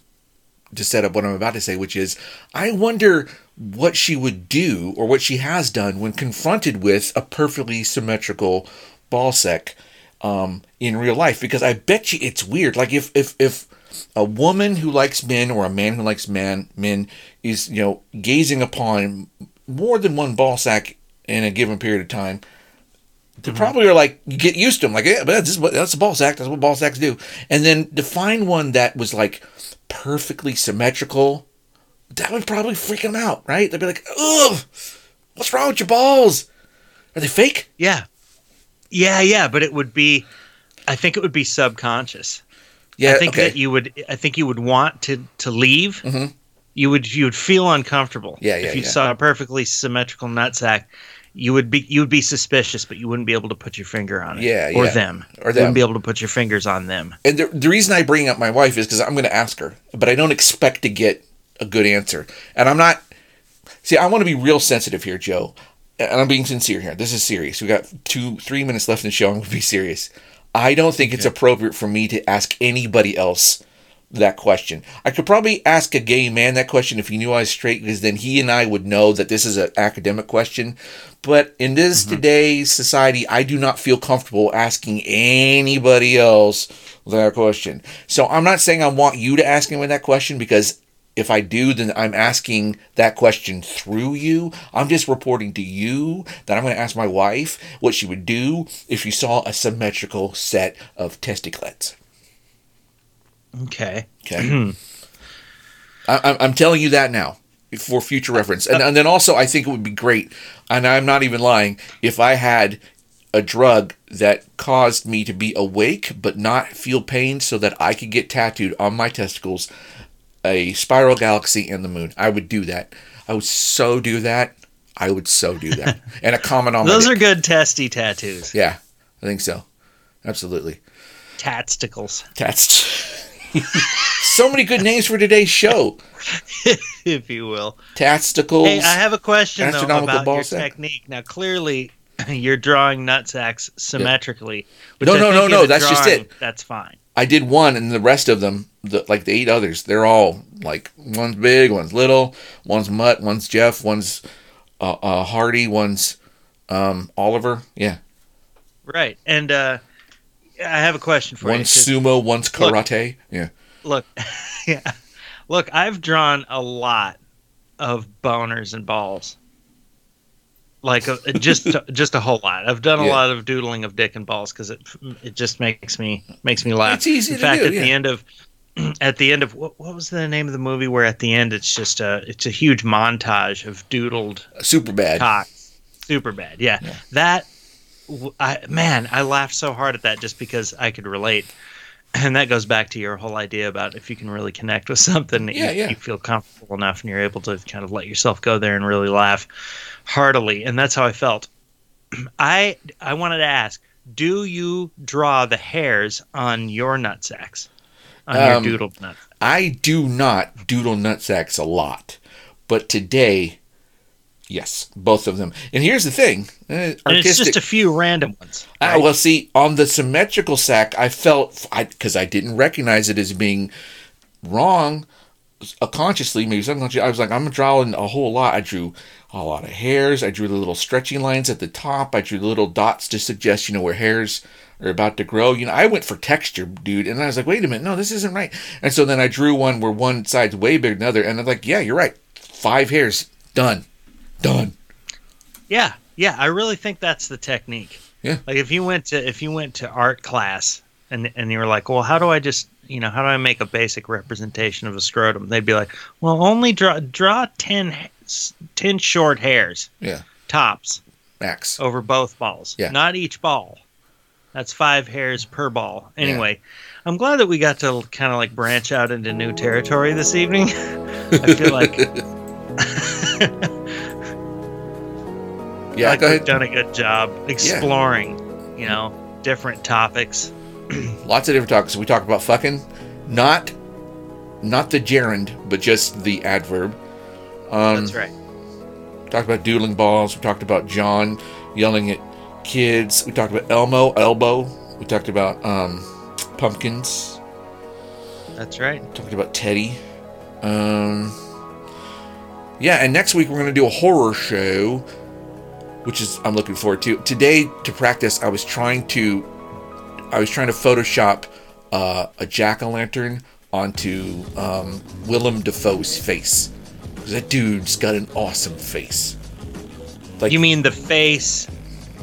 Speaker 1: to set up what I'm about to say, which is I wonder what she would do or what she has done when confronted with a perfectly symmetrical ball sack um, in real life. Because I bet you it's weird. Like if if if a woman who likes men or a man who likes man men is you know gazing upon more than one ball sack in a given period of time. They mm-hmm. probably are like you get used to them like yeah but that's what that's a ball sack that's what ball sacks do. And then to find one that was like perfectly symmetrical that would probably freak them out right? They'd be like ugh what's wrong with your balls? Are they fake?
Speaker 2: Yeah. Yeah, yeah, but it would be I think it would be subconscious.
Speaker 1: Yeah
Speaker 2: I think
Speaker 1: okay
Speaker 2: that you would I think you would want to to leave.
Speaker 1: Mhm.
Speaker 2: You would you would feel uncomfortable.
Speaker 1: Yeah, yeah,
Speaker 2: If you
Speaker 1: yeah.
Speaker 2: saw a perfectly symmetrical nutsack, you would be you would be suspicious, but you wouldn't be able to put your finger on it.
Speaker 1: Yeah,
Speaker 2: Or them.
Speaker 1: Or
Speaker 2: You wouldn't be able to put your fingers on them.
Speaker 1: And the, the reason I bring up my wife is because I'm going to ask her, but I don't expect to get a good answer. And I'm not. See, I want to be real sensitive here, Joe. And I'm being sincere here. This is serious. We got two, three minutes left in the show. I'm going to be serious. I don't think it's appropriate for me to ask anybody else that question. I could probably ask a gay man that question if he knew I was straight, because then he and I would know that this is an academic question. But in this mm-hmm. today's society, I do not feel comfortable asking anybody else that question. So I'm not saying I want you to ask him that question because if I do, then I'm asking that question through you. I'm just reporting to you that I'm going to ask my wife what she would do if she saw a symmetrical set of testicles.
Speaker 2: Okay.
Speaker 1: Okay. I, I'm- I'm telling you that now for future reference. And, and then also, I think it would be great, and I'm not even lying, if I had a drug that caused me to be awake but not feel pain so that I could get tattooed on my testicles a spiral galaxy and the moon. I would do that. I would so do that. I would so do that. and a comment on
Speaker 2: Those are good testy tattoos.
Speaker 1: Yeah, I think so. Absolutely.
Speaker 2: Tatsticles,
Speaker 1: Tats. so many good names for today's show.
Speaker 2: if you will.
Speaker 1: Tasticles.
Speaker 2: Hey, I have a question though about your
Speaker 1: sack.
Speaker 2: technique. Now, clearly, you're drawing nutsacks symmetrically. which
Speaker 1: No, no, no, no, that's just it.
Speaker 2: That's fine.
Speaker 1: I did one, and the rest of them, the, like the eight others, they're all like one's big, one's little, one's Mutt, one's Jeff, one's uh, uh, Hardy, one's um, Oliver. Yeah,
Speaker 2: Right. And uh, I have a question for you. one's
Speaker 1: sumo, one's karate. yeah,
Speaker 2: Look, yeah. Look, I've drawn a lot of boners and balls. Like uh, a, just just a whole lot. I've done a
Speaker 1: Yeah.
Speaker 2: lot of doodling of dick and balls because it it just makes me makes me laugh.
Speaker 1: It's easy
Speaker 2: In
Speaker 1: to
Speaker 2: fact,
Speaker 1: do,
Speaker 2: at the end of at the end of what, what was the name of the movie where at the end it's just a it's a huge montage of doodled
Speaker 1: uh, Superbad.
Speaker 2: cock. Superbad. Yeah.
Speaker 1: Yeah.
Speaker 2: That I man, I laughed so hard at that just because I could relate. And that goes back to your whole idea about if you can really connect with something,
Speaker 1: Yeah,
Speaker 2: you,
Speaker 1: yeah.
Speaker 2: you feel comfortable enough and you're able to kind of let yourself go there and really laugh heartily. And that's how I felt. I I wanted to ask, do you draw the hairs on your nutsacks? On
Speaker 1: Um,
Speaker 2: your doodled nut?
Speaker 1: I do not doodle nut sacks a lot, but today, yes, both of them. And here's the thing: uh,
Speaker 2: And it's
Speaker 1: artistic.
Speaker 2: just a few random ones.
Speaker 1: Ah, well, see, on the symmetrical sack, I felt because I, didn't recognize it as being wrong uh, consciously, maybe subconsciously. I was like, I'm drawing a whole lot. I drew a lot of hairs. I drew the little stretching lines at the top. I drew the little dots to suggest, you know, where hairs are about to grow. You know, I went for texture, dude, and I was like, wait a minute, no, this isn't right. And so then I drew one where one side's way bigger than the other, and I'm like, yeah, you're right. Five hairs, done, done.
Speaker 2: Yeah, yeah, I really think that's the technique.
Speaker 1: Yeah.
Speaker 2: Like if you went to if you went to art class and and you were like, well, how do I just you know how do I make a basic representation of a scrotum? They'd be like, well, only draw draw 10, 10 short hairs
Speaker 1: Yeah.
Speaker 2: tops
Speaker 1: Max.
Speaker 2: over both balls,
Speaker 1: Yeah.
Speaker 2: not each ball. That's five hairs per ball. Anyway, I'm glad that we got to kind of like branch out into new territory this evening. I feel like
Speaker 1: Yeah,
Speaker 2: like
Speaker 1: go
Speaker 2: we've
Speaker 1: ahead.
Speaker 2: done a good job exploring, you know, different topics.
Speaker 1: Lots of different topics. We talked about fucking, not, not the gerund, but just the adverb. Um,
Speaker 2: That's right.
Speaker 1: talked about dueling balls. We talked about John yelling at kids. We talked about Elmo, elbow. We talked about um, pumpkins.
Speaker 2: That's right.
Speaker 1: We talked about Teddy. Um, yeah, and next week we're going to do a horror show, which is I'm looking forward to. Today to practice, I was trying to, I was trying to Photoshop uh, a jack o' lantern onto um, Willem Dafoe's face. that dude's got an awesome face. Like
Speaker 2: You mean the face,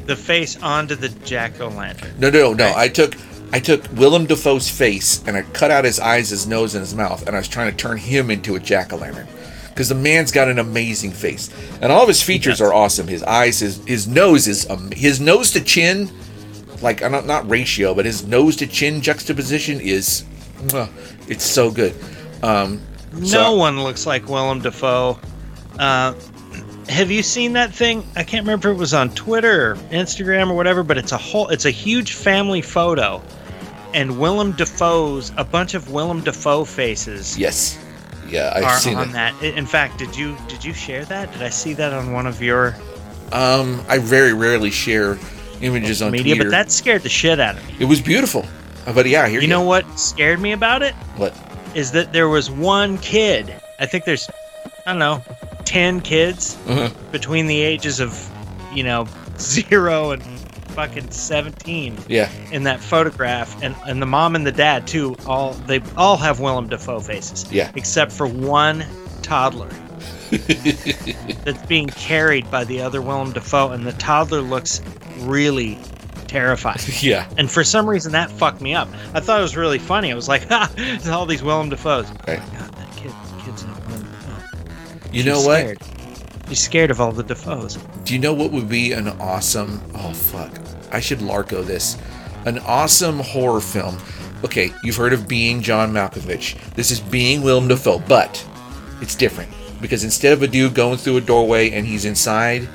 Speaker 2: the face onto the jack o' lantern?
Speaker 1: No, no, no.
Speaker 2: Right.
Speaker 1: I took I took Willem Dafoe's face and I cut out his eyes, his nose, and his mouth, and I was trying to turn him into a jack o' lantern. Because the man's got an amazing face, and all of his features are awesome. His eyes, his his nose is um, his nose to chin, like uh, not not ratio, but his nose to chin juxtaposition is, it's so good. Um,
Speaker 2: No
Speaker 1: so-
Speaker 2: one looks like Willem Dafoe. Uh, have you seen that thing? I can't remember if it was on Twitter or Instagram or whatever, but it's a whole, it's a huge family photo, and Willem Dafoe's a bunch of Willem Dafoe faces
Speaker 1: Yes, yeah, I've
Speaker 2: are
Speaker 1: seen
Speaker 2: on
Speaker 1: it.
Speaker 2: that. In fact, did you did you share that? Did I see that on one of your
Speaker 1: Um, I very rarely share images on
Speaker 2: media?
Speaker 1: Twitter.
Speaker 2: But that scared the shit out of me.
Speaker 1: it was beautiful. Uh, But yeah, here
Speaker 2: You know what scared me about it?
Speaker 1: what?
Speaker 2: Is that there was one kid. I think there's, I don't know, ten kids
Speaker 1: Uh-huh.
Speaker 2: between the ages of, you know, zero and fucking seventeen
Speaker 1: Yeah,
Speaker 2: in that photograph, and and the mom and the dad too. All they all have Willem Dafoe faces.
Speaker 1: Yeah.
Speaker 2: Except for one toddler. that's being carried by the other Willem Dafoe, and the toddler looks really terrifying.
Speaker 1: yeah.
Speaker 2: And for some reason, that fucked me up. I thought it was really funny. I was like, ha, it's all these Willem Dafoes.
Speaker 1: Right.
Speaker 2: God, that kid, kid's not Willem Dafoe.
Speaker 1: You
Speaker 2: She's
Speaker 1: know what?
Speaker 2: scared. She's scared of all the Dafoes.
Speaker 1: Do you know what would be an awesome? Oh fuck! I should Larko this. An awesome horror film. Okay, you've heard of Being John Malkovich. This is Being Willem Dafoe, but it's different because instead of a dude going through a doorway and he's inside,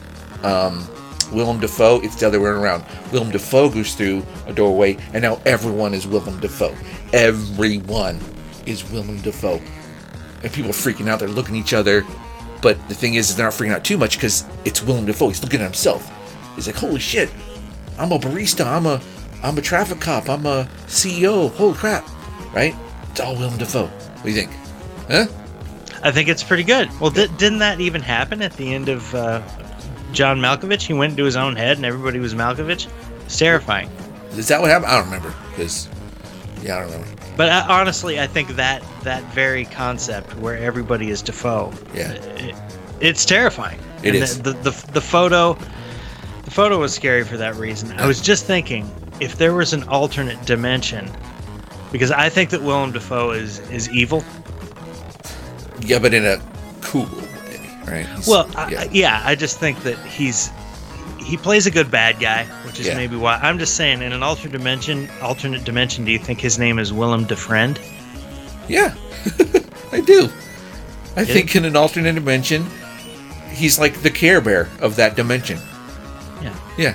Speaker 1: um, Willem Dafoe, it's the other way around. Willem Dafoe goes through a doorway, and now everyone is Willem Dafoe. Everyone is Willem Dafoe, and people are freaking out. They're looking at each other. But the thing is, they're not freaking out too much because it's Willem Dafoe. He's looking at himself. He's like, "Holy shit! I'm a barista. I'm a, I'm a traffic cop. I'm a CEO. Holy crap!" Right? It's all Willem Dafoe. What do you think? Huh?
Speaker 2: I think it's pretty good. Well, di- didn't that even happen at the end of uh, John Malkovich? He went into his own head and everybody was Malkovich. It's terrifying.
Speaker 1: Is that what happened? I don't remember. Because, yeah, I don't remember.
Speaker 2: But uh, honestly, I think that that very concept where everybody is Dafoe,
Speaker 1: Yeah.
Speaker 2: it, it's terrifying.
Speaker 1: It
Speaker 2: and
Speaker 1: is.
Speaker 2: The, the, the, the photo, the photo was scary for that reason. I was just thinking if there was an alternate dimension, because I think that Willem Dafoe is is evil.
Speaker 1: Yeah, but in a cool way, right? He's-
Speaker 2: Well,
Speaker 1: yeah.
Speaker 2: I- yeah, I just think that he's he plays a good bad guy, which is
Speaker 1: Yeah.
Speaker 2: maybe why I'm just saying in an alternate dimension, alternate dimension. Do you think his name is Willem Defriend?
Speaker 1: Yeah, I do. I
Speaker 2: Yeah.
Speaker 1: think in an alternate dimension, he's like the Care Bear of that dimension.
Speaker 2: Yeah.
Speaker 1: Yeah.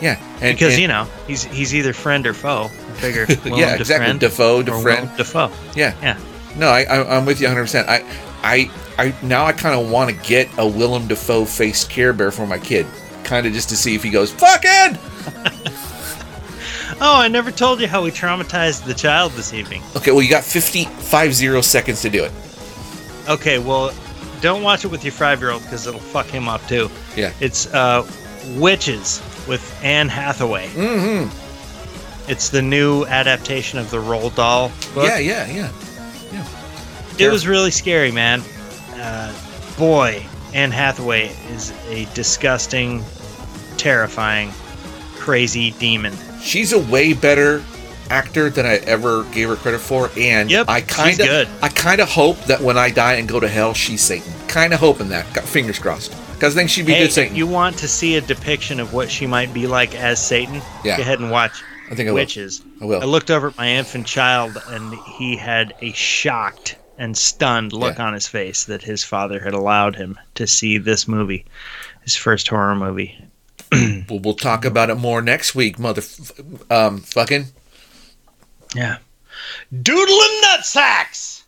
Speaker 1: Yeah. And,
Speaker 2: because
Speaker 1: and-
Speaker 2: you know he's he's either friend or foe. I figure Willem
Speaker 1: yeah, exactly.
Speaker 2: Defriend
Speaker 1: Defoe, Defriend.
Speaker 2: Dafoe.
Speaker 1: Yeah.
Speaker 2: Yeah.
Speaker 1: No, I, I, I'm with you 100. percent I, I, I now I kind of want to get a Willem Dafoe faced Care Bear for my kid, kind of just to see if he goes fucking.
Speaker 2: Oh, I never told you how we traumatized the child this evening.
Speaker 1: Okay, well you got 50, five zero seconds to do it.
Speaker 2: Okay, well, don't watch it with your five year old because it'll fuck him up too.
Speaker 1: Yeah.
Speaker 2: It's uh, Witches with Anne Hathaway.
Speaker 1: Mm-hmm.
Speaker 2: It's the new adaptation of the Roald Dahl. book.
Speaker 1: Yeah, yeah, yeah.
Speaker 2: It was really scary, man. Uh, boy, Anne Hathaway is a disgusting, terrifying, crazy demon.
Speaker 1: She's a way better actor than I ever gave her credit for, and
Speaker 2: Yep,
Speaker 1: I kind of, I kind of hope that when I die and go to hell, she's Satan. Kind of hoping that. Got fingers crossed, because I think she'd be
Speaker 2: Hey,
Speaker 1: good
Speaker 2: if
Speaker 1: Satan.
Speaker 2: you want to see a depiction of what she might be like as Satan,
Speaker 1: Yeah.
Speaker 2: go ahead and watch
Speaker 1: I think I will.
Speaker 2: Witches.
Speaker 1: I will.
Speaker 2: I looked over at my infant child, and he had a shocked and stunned look
Speaker 1: Yeah.
Speaker 2: on his face that his father had allowed him to see this movie, his first horror movie.
Speaker 1: We'll, we'll talk about it more next week, mother, um, fucking.
Speaker 2: Yeah. Doodling nutsacks!